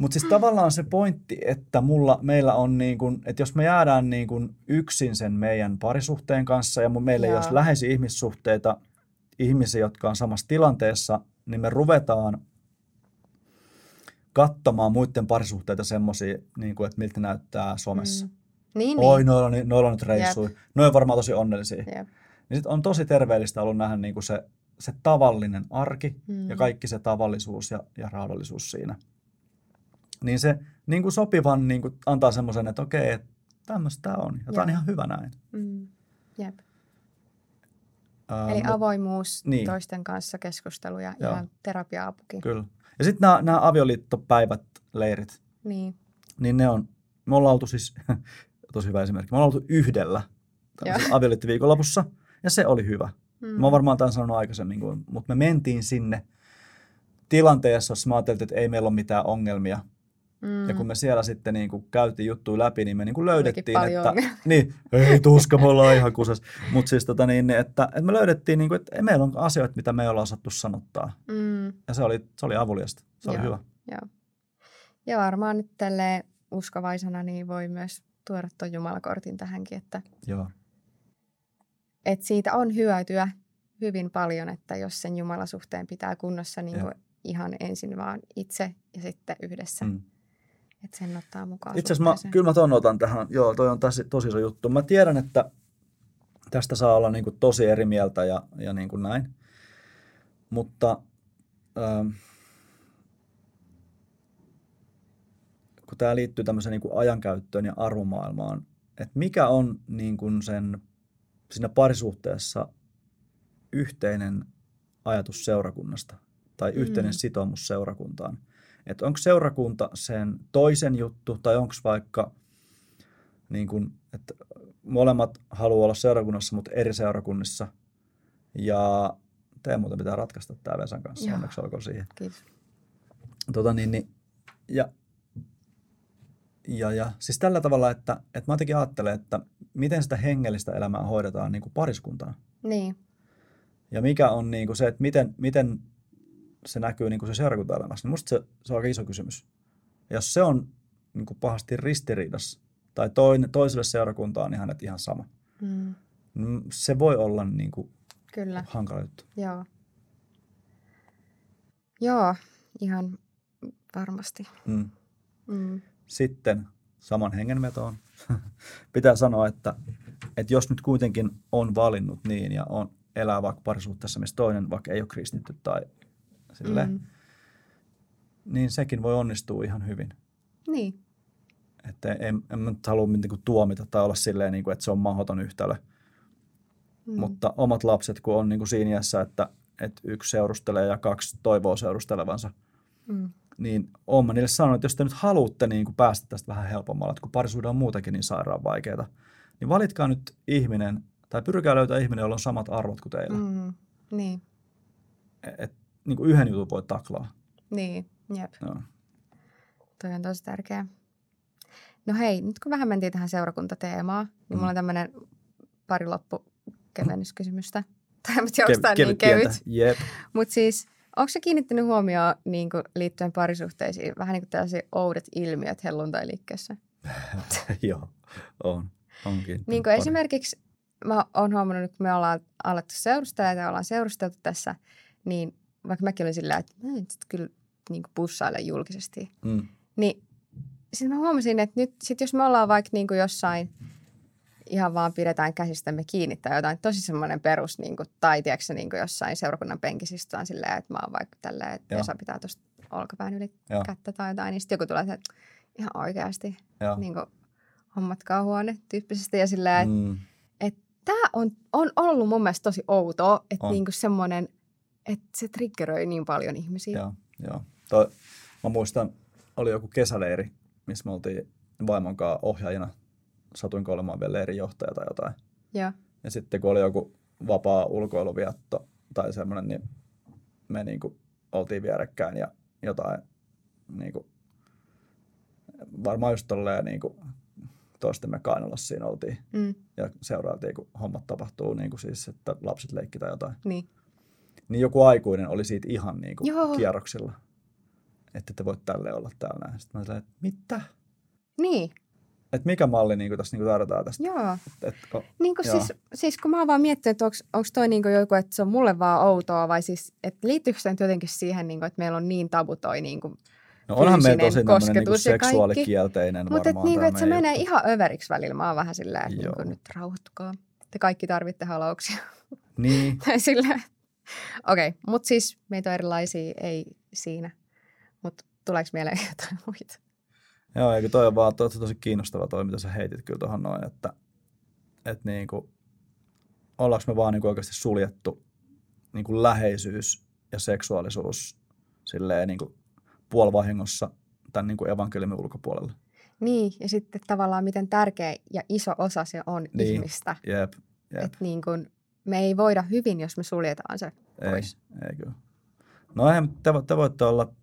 Mutta siis tavallaan se pointti, että mulla, meillä on niin kuin, että jos me jäädään niin kuin yksin sen meidän parisuhteen kanssa ja mun- meillä ei Joo. olisi läheisiä ihmissuhteita, ihmisiä, jotka on samassa tilanteessa, niin me ruvetaan katsomaan muiden parisuhteita semmoisia, niin kuin, että miltä näyttää somessa. Mm. Mm. Niin, Oi, niin. noilla ni- noilla on nyt reissuja. Ne on varmaan tosi onnellisia. Jep. Niin sit on tosi terveellistä ollut nähdä niin kuin se, se tavallinen arki Mm. ja kaikki se tavallisuus ja, ja raadollisuus siinä. Niin se niin kuin sopivan niin kuin antaa semmoisen, että okei, että tämmöistä tämä on. Ja tämä on ihan hyvä näin. Mm. Jep. Ää, Eli mut- avoimuus niin. toisten kanssa, keskustelu ja Joo. ihan terapia-apukin. Kyllä. Ja sitten nämä, nämä avioliittopäivät, leirit, Niin. niin ne on, me ollaan oltu siis, tosi hyvä esimerkki, me ollaan oltu yhdellä tämmöisellä avioliittoviikonlopussa, ja se oli hyvä. Mm. Mä oon varmaan tämän sanonut aikaisemmin, kun- mutta me mentiin sinne tilanteessa, jossa mä ajattelin, että ei meillä ole mitään ongelmia. mm. Ja kun me siellä sitten niin kuin käytiin juttuja läpi, niin me niin kuin löydettiin, että niin, ei tuska, me ollaan ihan kusas. Mutta siis tota niin, että, että me löydettiin, niin kuin, että ei meillä on asioita, mitä me ei olla osattu sanottaa. Mm. Ja se oli, se oli avuliasta, se oli Joo. hyvä. Joo. Ja varmaan nyt tälleen uskovaisena niin voi myös tuoda tuon Jumalakortin tähänkin, että, Joo, että siitä on hyötyä hyvin paljon, että jos sen Jumalasuhteen pitää kunnossa niin kuin ihan ensin vaan itse ja sitten yhdessä. Mm. Että sen ottaa mukaan. Itse asiassa mä, kyllä mä ton otan tähän. Joo, toi on tosi, tosi iso juttu. Mä tiedän, että tästä saa olla niin kuin tosi eri mieltä ja, ja niin kuin näin. Mutta ähm, kun tämä liittyy tämmöiseen niin kuin ajankäyttöön ja arvomaailmaan, että mikä on niin kuin sen siinä parisuhteessa yhteinen ajatus seurakunnasta tai yhteinen mm. sitoumus seurakuntaan. Että onko seurakunta sen toisen juttu tai onko vaikka niin kuin, että molemmat haluaa olla seurakunnassa, mutta eri seurakunnissa. Ja teidän muuten pitää ratkaista tämä Vesan kanssa, Joo. onneksi olkoon siihen. Kiitos. Tota, niin, niin, ja, ja, ja siis tällä tavalla, että, että mä jotenkin ajattelen, että miten sitä hengellistä elämää hoidetaan niin kuin pariskuntana. Niin. Ja mikä on niin kuin se, että miten, miten se näkyy niin kuin se seurakuntaelämässä, niin musta se, se on aika iso kysymys. Ja jos se on niin kuin pahasti ristiriidassa, tai toinen, toiselle seurakuntaan niin hänet ihan sama, mm. Niin se voi olla niin kuin Kyllä. hankala juttu. Joo. Joo, ihan varmasti. Mm. Mm. Sitten saman hengenvetoon pitää sanoa, että, että jos nyt kuitenkin on valinnut niin ja on elää vaikka parisuhteessa, missä toinen vaikka ei ole kristitty tai sille, mm. niin sekin voi onnistua ihan hyvin. Niin. Että en, en mä nyt halua niin tuomita tai olla silleen, niin kuin, että se on mahdoton yhtälö. Mm. Mutta omat lapset, kun on niin kuin siinä iässä, että, että yksi seurustelee ja kaksi toivoo seurustelevansa, mm. Niin olen mä niille sanonut, että jos te nyt haluatte niin kuin päästä tästä vähän helpommalla, että kun parisuuden on muutenkin niin sairaan vaikeaa, niin valitkaa nyt ihminen, tai pyrkää löytää ihminen, jolla on samat arvot kuin teillä. Mm. Niin. Et, niin kuin yhden jutun voi taklaa. Niin, jep. No. Toi on tosi tärkeä. No hei, nyt kun vähän mentiin tähän seurakuntateemaan, niin mm. mulla on tämmöinen pari loppukevennyskysymystä. Tai en tiedä, onko tämä niin kevyt. Yep. Mutta siis, onko se kiinnittänyt huomioon niin kuin, liittyen parisuhteisiin vähän niin kuin tällaisia oudet ilmiöt helluntai-liikkeessä? Joo, on. Onkin. Niin kuin esimerkiksi mä oon huomannut, kun me ollaan alettu seurustella ja ollaan seurusteltu tässä, niin vaikka mäkin olin sillä, että mä en sit kyllä niin pussaile julkisesti, mm. niin sitten mä huomasin, että nyt sit jos me ollaan vaikka niin jossain ihan vaan pidetään käsistämme kiinni tai jotain tosi semmoinen perus, niin kuin, tai tiedätkö, niin kuin jossain seurakunnan penkissä on silleen, että mä oon vaikka tälleen, että Esa pitää tuosta olkapään yli Joo. kättä tai jotain, niin sitten joku tulee että ihan oikeasti niin kuin, hommatkaa huone tyyppisesti ja silleen, että mm. et, tämä on, on ollut mun mielestä tosi outoa, että niin kuin semmoinen, että se triggeröi niin paljon ihmisiä. Joo, joo. Toi, mä muistan, oli joku kesäleiri, missä me oltiin vaimon kanssa ohjaajina. Satuin olemaan vielä leirinjohtaja tai jotain. Ja. ja sitten kun oli joku vapaa ulkoiluvietto tai semmoinen, niin me niin kuin oltiin vierekkäin ja jotain niin kuin, varmaan just tolleen niin kuin toistemme kainalossa siinä oltiin. Mm. Ja seurailtiin, kun hommat tapahtuu, niin kuin siis, että lapset leikki tai jotain. Niin. Niin joku aikuinen oli siitä ihan niin kuin kierroksilla että te voit tälle olla täällä näin. Sitten mä sanoin, että mitä? Niin. Että mikä malli niin tässä niin tarvitaan tästä? Joo. Et, et, oh, niin joo. Siis, siis kun mä oon vaan miettinyt, että onko toi niin joku, että se on mulle vaan outoa, vai siis, että liittyykö se nyt jotenkin siihen, niin kuin, että meillä on niin tabu toi niin kuin No onhan meillä tosi niin kuin seksuaalikielteinen Mutta että, niin että se juttu. menee ihan överiksi välillä. Mä oon vähän silleen, että niin kuin, nyt rauhoittukaa. Te kaikki tarvitte halauksia. Niin. tai silleen. Okei, okay, mutta siis meitä on erilaisia, ei siinä. Mutta tuleeko mieleen jotain muita? Joo, eikö toi on vaan tosi, tosi kiinnostava toi, mitä sä heitit kyllä tuohon noin, että, että niin kuin, ollaanko me vaan niin kuin oikeasti suljettu niin kuin läheisyys ja seksuaalisuus silleen niin kuin puolivahingossa tämän niin kuin evankeliumin ulkopuolella. Niin, ja sitten tavallaan miten tärkeä ja iso osa se on niin, ihmistä. Jep, jep. Että niin kuin, me ei voida hyvin, jos me suljetaan se pois. Ei, ei kyllä. No eihän, te, te voitte olla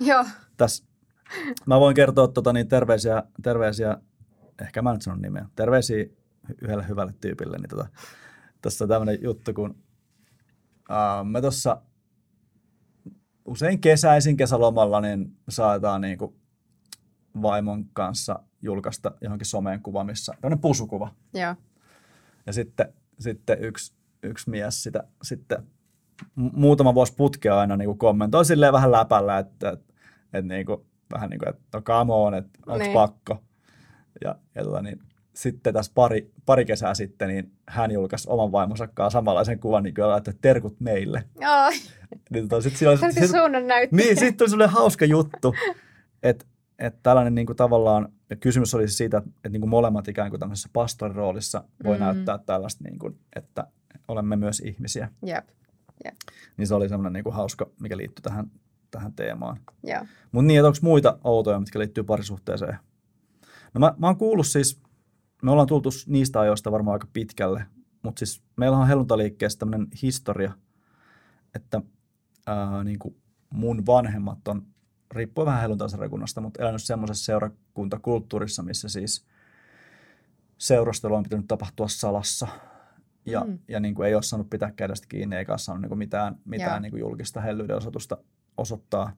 Joo. Tässä. Mä voin kertoa tota, niin terveisiä, terveisiä, ehkä mä nyt sanon nimeä, terveisiä yhdelle hyvälle tyypille. Niin tota, tässä on tämmöinen juttu, kun uh, me tuossa usein kesäisin kesälomalla niin saadaan niin kuin vaimon kanssa julkaista johonkin someen kuva, missä tämmöinen pusukuva. Joo. Ja sitten, sitten yksi yksi mies sitä sitten muutama vuosi putkea aina niin kuin kommentoi silleen vähän läpällä, että, että, että niin kuin, vähän niin kuin, että no come on, että onko niin. pakko. Ja, ja tota, niin, sitten tässä pari, pari kesää sitten, niin hän julkaisi oman vaimonsa kanssa samanlaisen kuvan, niin kyllä että terkut meille. Joo. Niin, tota, sit silloin, sit, sit, suunnan Niin, sitten tuli sellainen hauska juttu, että että tällainen niin kuin tavallaan, ja kysymys oli siis siitä, että, että niin kuin molemmat ikään kuin tämmöisessä pastorin voi mm. näyttää tällaista, niin kuin, että olemme myös ihmisiä. Yep. Yep. Niin se oli semmoinen niin kuin hauska, mikä liittyy tähän, tähän teemaan. Mutta niin, että onko muita outoja, mitkä liittyy parisuhteeseen? No mä, mä oon kuullut siis, me ollaan tultu niistä ajoista varmaan aika pitkälle, mutta siis meillä on helluntaliikkeessä tämmöinen historia, että ää, niin kuin mun vanhemmat on riippuu vähän helluntaisarakunnasta, mutta elänyt semmoisessa seurakuntakulttuurissa, missä siis seurustelu on pitänyt tapahtua salassa ja, mm. ja niin kuin ei ole saanut pitää kädestä kiinni eikä ole saanut niin kuin mitään, mitään niin kuin julkista hellyyden osoitusta osoittaa,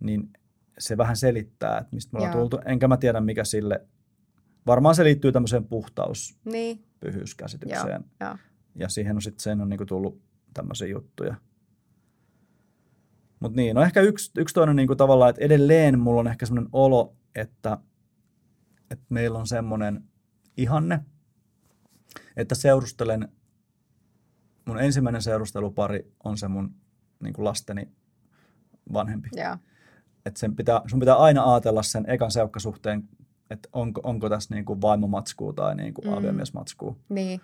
niin se vähän selittää, että mistä me ollaan tultu. Enkä mä tiedä, mikä sille, varmaan se liittyy tämmöiseen puhtaus, niin. pyhyyskäsitykseen. Joo. Ja siihen on sitten sen on niin kuin tullut tämmöisiä juttuja. Mutta niin, no ehkä yksi, yksi toinen niin kuin tavallaan, että edelleen mulla on ehkä semmoinen olo, että, että meillä on semmoinen ihanne, että seurustelen, mun ensimmäinen seurustelupari on se mun niin kuin lasteni vanhempi. Yeah. Että sen pitää, sun pitää aina ajatella sen ekan seukkasuhteen, että onko, onko tässä niin kuin vaimomatskuu tai niin kuin mm. aviomiesmatskuu. Niin.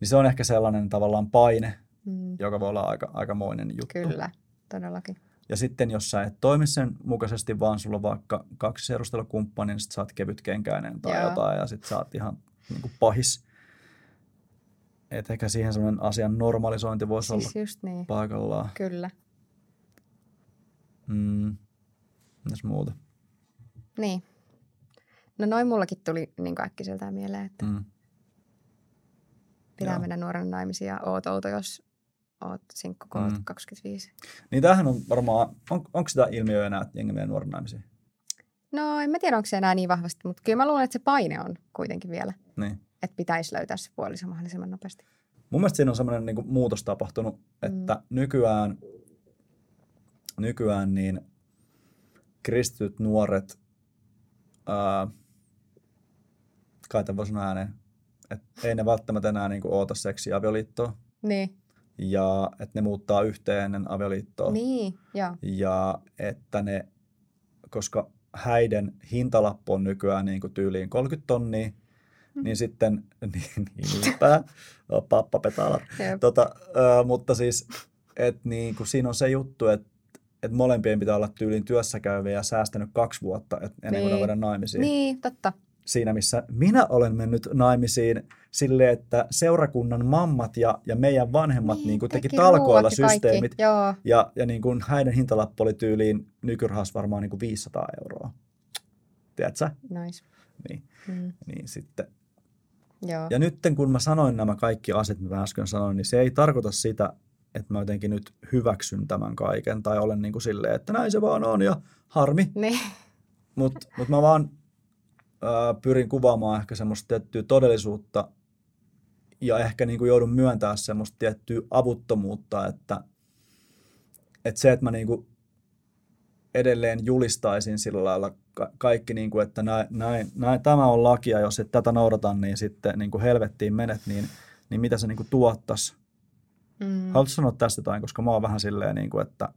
Niin se on ehkä sellainen tavallaan paine, mm. joka voi olla aika, aikamoinen juttu. Kyllä todellakin. Ja sitten jos sä et toimi sen mukaisesti, vaan sulla on vaikka kaksi seurustelukumppania, niin sit sä oot kevytkenkäinen tai Joo. jotain ja sit sä oot ihan niin kuin pahis. Et ehkä siihen sellainen asian normalisointi voisi siis olla just niin. paikallaan. Kyllä. Mm. Mitäs muuta? Niin. No noin mullakin tuli niin äkkiseltään mieleen, että mm. pitää Joo. mennä nuoren naimisiin ja oot outo, jos oot sinkku, kun mm. 25. Niin tämähän on varmaan, on, onko sitä ilmiö enää, että jengi menee nuoren naimisiin? No en mä tiedä, onko se enää niin vahvasti, mutta kyllä mä luulen, että se paine on kuitenkin vielä. Niin. Että pitäisi löytää se puoliso mahdollisimman nopeasti. Mun mielestä siinä on semmoinen niin muutos tapahtunut, että mm. nykyään, nykyään niin kristityt nuoret, ää, kai tämän voi sanoa ääneen, että ei ne välttämättä enää niin oota seksiä avioliittoa. Niin ja että ne muuttaa yhteen ennen avioliittoa. Niin, ja. ja että ne, koska häiden hintalappu on nykyään niin kuin tyyliin 30 tonnia, mm. niin sitten, niin, niinpä, pappa petala. tota, äh, mutta siis, että niin kuin siinä on se juttu, että että molempien pitää olla tyyliin työssä käyviä ja säästänyt kaksi vuotta et ennen kuin niin. ne naimisiin. Niin, totta siinä, missä minä olen mennyt naimisiin sille, että seurakunnan mammat ja, ja meidän vanhemmat niin, niin kuin teki talkoilla systeemit. Ja, ja niin kuin häiden hintalappu oli tyyliin nykyrahas varmaan niin kuin 500 euroa. Tiedätkö? Nice. Niin, mm. niin sitten. Joo. Ja nyt kun mä sanoin nämä kaikki asiat, mitä äsken sanoin, niin se ei tarkoita sitä, että mä jotenkin nyt hyväksyn tämän kaiken tai olen niin kuin silleen, että näin se vaan on ja harmi. Niin. Mutta mut mä vaan pyrin kuvaamaan ehkä semmoista tiettyä todellisuutta ja ehkä niin kuin joudun myöntämään semmoista tiettyä avuttomuutta, että, että se, että mä niin kuin edelleen julistaisin sillä lailla kaikki, niin kuin, että näin, näin, näin, tämä on lakia, jos et tätä noudata, niin sitten niin kuin helvettiin menet, niin, niin mitä se niin kuin tuottaisi. Mm. Haluatko sanoa tästä jotain, koska mä oon vähän silleen, niin kuin, että,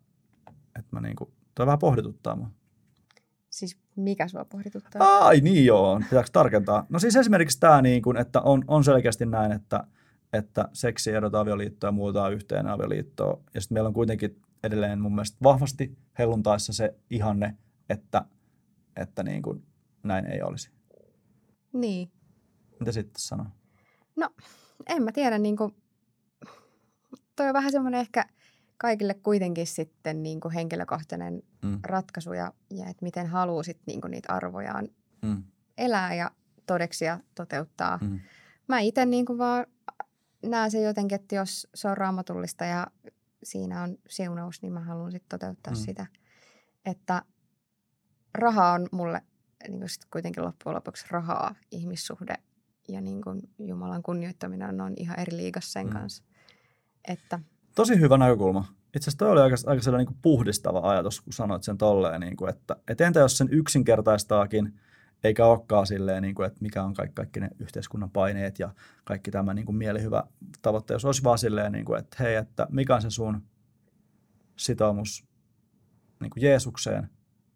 että mä niin kuin, toi vähän pohdituttaa mua. Siis mikä sua pohdituttaa? Ai niin joo, pitääkö tarkentaa? No siis esimerkiksi tämä, niin kuin, että on, on selkeästi näin, että, että seksi erotaan avioliittoa ja muutaan yhteen avioliittoa. Ja sitten meillä on kuitenkin edelleen mun mielestä vahvasti helluntaissa se ihanne, että, että niin kuin näin ei olisi. Niin. Mitä sitten sanoo? No, en mä tiedä, niin kuin, toi on vähän semmoinen ehkä – kaikille kuitenkin sitten niin kuin henkilökohtainen mm. ratkaisu ja, ja että miten haluaa sitten niin kuin niitä arvojaan mm. elää ja todeksia toteuttaa. Mm. Mä itse niin kuin vaan näen se jotenkin, että jos se on raamatullista ja siinä on siunaus, niin mä haluan sitten toteuttaa mm. sitä. Että raha on mulle niin kuin sit kuitenkin loppujen lopuksi rahaa, ihmissuhde ja niin kuin Jumalan kunnioittaminen on ihan eri liigassa sen mm. kanssa. Että, Tosi hyvä näkökulma. Itse asiassa toi oli aika, aika sellainen niin puhdistava ajatus, kun sanoit sen tolleen, niin kuin, että, että entä jos sen yksinkertaistaakin, eikä olekaan silleen, niin kuin, että mikä on kaikki, kaikki ne yhteiskunnan paineet ja kaikki tämä niin kuin mielihyvä tavoite, jos olisi vaan silleen, niin kuin, että hei, että mikä on se sun sitoumus niin kuin Jeesukseen,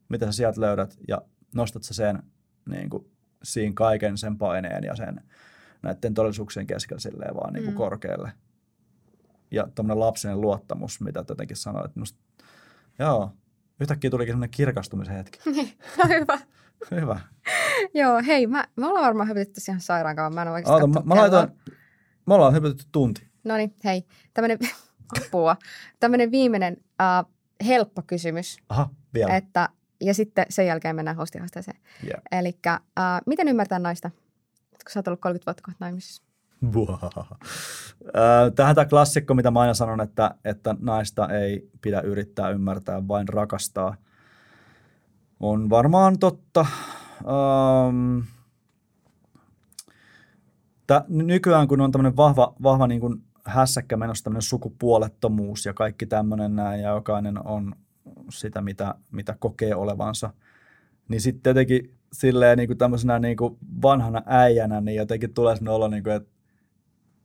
mitä sä sieltä löydät ja nostat sä sen niin kuin, siinä kaiken sen paineen ja sen näiden todellisuuksien keskellä silleen vaan niin kuin Mm. korkealle. Ja tämmöinen lapsinen luottamus, mitä jotenkin sanoit. Musta, joo, yhtäkkiä tulikin semmoinen kirkastumisen hetki. no hyvä. Hyvä. Joo, hei, mä, me ollaan varmaan hypätetty tässä ihan sairaan kauan. Mä en oikeasti Ota, mä, mä laitoin, me ollaan hypätetty tunti. No niin, hei. Tämmöinen, apua. Tämmöinen viimeinen uh, helppo kysymys. Aha, vielä. Että, ja sitten sen jälkeen mennään hostihaasteeseen. Yeah. Eli uh, miten ymmärtää naista, kun sä oot ollut 30 vuotta kohta naimisissa? Ö, Tähän tämä klassikko, mitä mä aina sanon, että, että naista ei pidä yrittää ymmärtää, vain rakastaa, on varmaan totta. Um, tä, nykyään, kun on tämmöinen vahva, vahva niin kuin hässäkkä menossa, tämmöinen sukupuolettomuus ja kaikki tämmöinen näin, ja jokainen on sitä, mitä, mitä kokee olevansa, niin sitten jotenkin silleen niin kuin tämmöisenä niin kuin vanhana äijänä, niin jotenkin tulee sellainen olo, niin kuin, että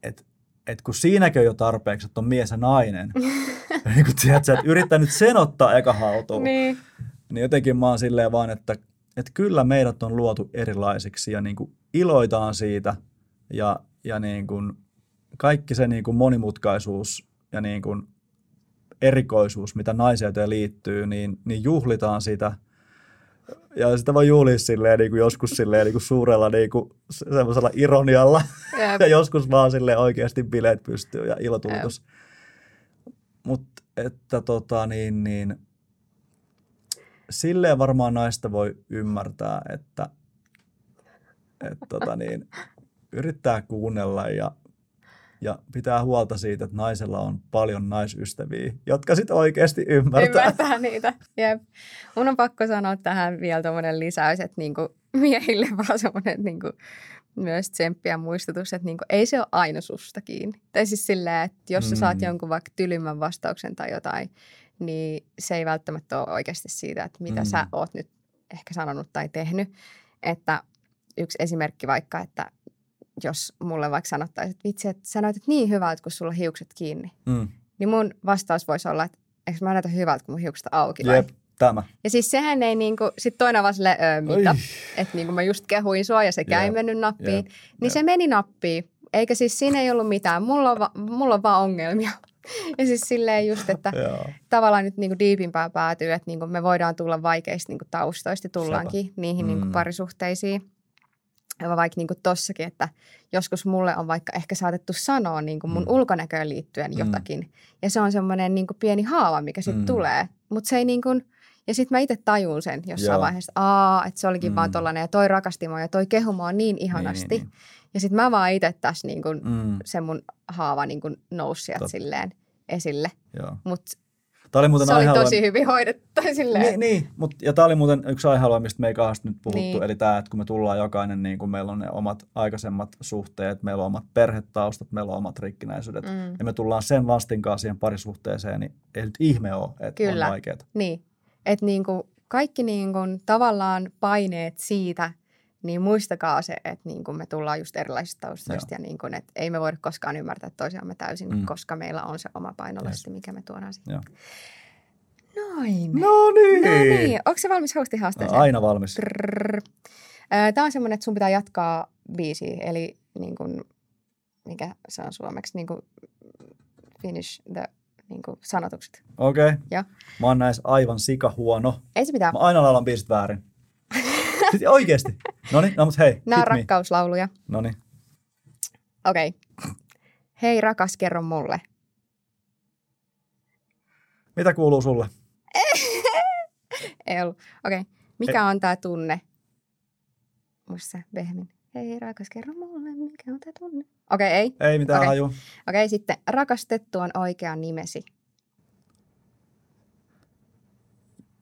että et kun siinäkin on jo tarpeeksi, että on mies ja nainen, niin kun tiedät, että yrittää nyt sen ottaa eka haltuun, niin. Niin. jotenkin mä oon silleen vaan, että, että kyllä meidät on luotu erilaisiksi ja niin kuin iloitaan siitä ja, ja niin kuin kaikki se niin kuin monimutkaisuus ja niin kuin erikoisuus, mitä naiseuteen liittyy, niin, niin juhlitaan sitä ja sitä voi juhlia silleen, niin kuin joskus silleen, niin kuin suurella niin kuin, semmoisella ironialla Jep. ja joskus vaan sille oikeasti bileet pystyy ja ilotulitus. Mutta että tota niin, niin silleen varmaan naista voi ymmärtää, että et, tota niin, yrittää kuunnella ja, ja pitää huolta siitä, että naisella on paljon naisystäviä, jotka sitten oikeasti ymmärtää. Ymmärtää niitä. Jep. Mun on pakko sanoa tähän vielä tuommoinen lisäys, että niinku miehille vaan semmoinen niinku myös tsemppi ja muistutus, että niinku, ei se ole aina susta kiinni. Tai siis silleen, että jos sä saat Mm. jonkun vaikka tylymmän vastauksen tai jotain, niin se ei välttämättä ole oikeasti siitä, että mitä Mm. sä oot nyt ehkä sanonut tai tehnyt. Että yksi esimerkki vaikka, että jos mulle vaikka sanottaisiin, että vitsi, että sä näytät niin hyvältä, kun sulla on hiukset kiinni. Mm. Niin mun vastaus voisi olla, että eikö mä näytä hyvältä, kun mun hiukset auki vai? Jep, tämä. Ja siis sehän ei niinku, sit toinen vaan silleen, öö, mitä? Että niinku mä just kehuin sua ja ei Jep, mennyt nappiin. jep, niin jep. se meni nappiin. Eikä siis siinä ei ollut mitään. Mulla on, va- mulla on vaan ongelmia. Ja siis silleen just, että tavallaan nyt niinku diipimpää päätyy, että niinku me voidaan tulla vaikeista niinku taustoista, tullaankin niihin niinku Mm. parisuhteisiin. Vaikka niinku tossakin, että joskus mulle on vaikka ehkä saatettu sanoa niinku mun Mm. ulkonäköön liittyen Mm. jotakin. Ja se on semmoinen niinku pieni haava, mikä sitten Mm. tulee. Mutta se ei niinku, ja sitten mä itse tajun sen jossain Joo. vaiheessa, että aa, että se olikin mm. vaan tollanen ja toi rakasti mua ja toi kehu mua niin ihanasti. Niin, niin, Ja sitten mä vaan itse tässä niinku, niin. Mm, se mun haava niinku nousi sieltä silleen esille. Mutta Tämä oli muuten se oli aihealue- tosi hyvin hoidettu. Silleen. Niin, niin. Mut, ja tämä oli muuten yksi aihealue, mistä me ei kauheasti nyt puhuttu, Niin. niin. eli tämä, että kun me tullaan jokainen, niin kun meillä on ne omat aikaisemmat suhteet, meillä on omat perhetaustat, meillä on omat rikkinäisyydet, mm. Ja me tullaan sen vastinkaan siihen parisuhteeseen, niin ei nyt ihme ole, että Kyllä. on vaikeaa. Niin, että niinku kaikki niinku tavallaan paineet siitä, niin muistakaa se, että niinku me tullaan just erilaisista taustoista ja niinku, että ei me voida koskaan ymmärtää toisiamme täysin, Mm. koska meillä on se oma painolasti, mikä me tuodaan siihen. Joo. Noin. No niin. No niin, onko se valmis hostihaasteeseen? Aina valmis. Tämä on semmoinen, että sun pitää jatkaa biisiä, eli niin kuin, mikä se on suomeksi, niin kuin finish the niin kuin sanotukset. Okei. Okay. Joo. Mä oon näissä aivan sikahuono. Ei se mitään. Mä aina laulan biisit väärin. Oikeesti. No niin, no mut hei, Nämä on rakkauslauluja. No niin. Okei. Okay. Hei rakas, kerro mulle. Mitä kuuluu sulle? Ei ollut. Okei. Okay. Mikä on tämä tunne? Muista se Behmin. Hei rakas, kerro mulle, mikä on tämä tunne? Okei, okay, ei. Ei mitään okay. haju. Okei, okay, sitten rakastettu on oikea nimesi.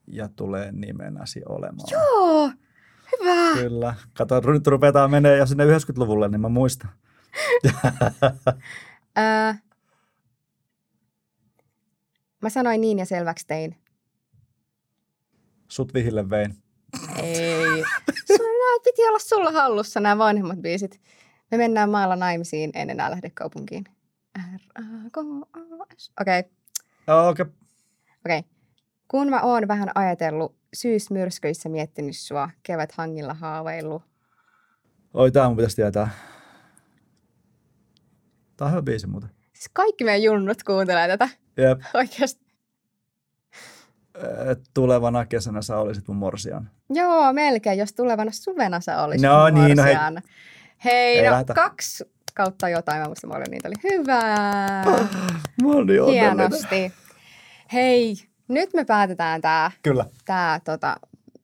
Ja tulee nimenäsi olemaan. Joo, hyvä. Kyllä. Kato, nyt rupeaa menee jo sinne 90-luvulle, niin mä muistan. Ää, Mä sanoin niin ja selväksi tein. Sut vihille vein. Ei. Sulla piti olla sulla hallussa nämä vanhemmat biisit. Me mennään maalla naimisiin, en enää lähde kaupunkiin. R-A-K-A-S. Okei, okay, Okei. Okay. okei. Okay. Kun mä oon vähän ajatellut, syysmyrskyissä miettinyt sua, kevät hangilla haaveillut. Oi, tää mun pitäisi tietää. Tää on hyvä biisi muuten. Siis kaikki meidän junnut kuuntelee tätä Jep. oikeasti. Tulevana kesänä sä olisit mun morsian. Joo, melkein, jos tulevana suvena sä olisit No mun niin, no hei. morsian. Hei, Ei no lähdetä. kaksi kautta jotain, mä muistan, paljon niitä oli hyvää. Mä onnellinen. Hienosti. Hei, nyt me päätetään tämä Kyllä, tää, tota,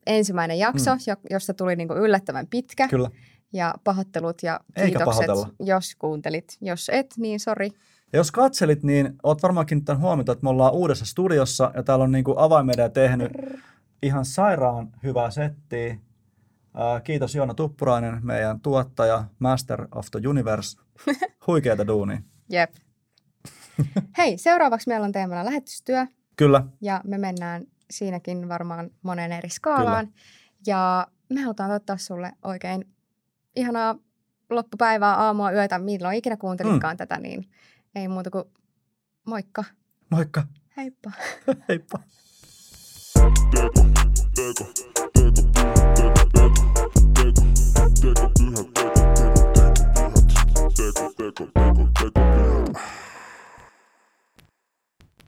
ensimmäinen jakso, mm. josta tuli niinku yllättävän pitkä. kyllä. Ja pahoittelut ja kiitokset, jos kuuntelit. Jos et, niin sori. Ja jos katselit, niin oot varmaan kiinnittänyt huomiota, että me ollaan uudessa studiossa ja täällä on niin avaimedia tehnyt ihan sairaan hyvää settiä. Kiitos Joona Tuppurainen, meidän tuottaja, Master of the Universe. Huikeeta duunia. Jep. Hei, seuraavaksi meillä on teemana lähetystyö. Kyllä. Ja me mennään siinäkin varmaan monen eri skaalaan. Kyllä. Ja me halutaan toivottaa sulle oikein ihanaa loppupäivää, aamua, yötä, milloin ikinä kuuntelitkaan mm. tätä, niin ei muuta kuin moikka. Moikka. Heippa. Heippa. Teko, teko, teko, teko, teko, teko, teko, teko, teko, teko, teko, teko, teko, teko, teko,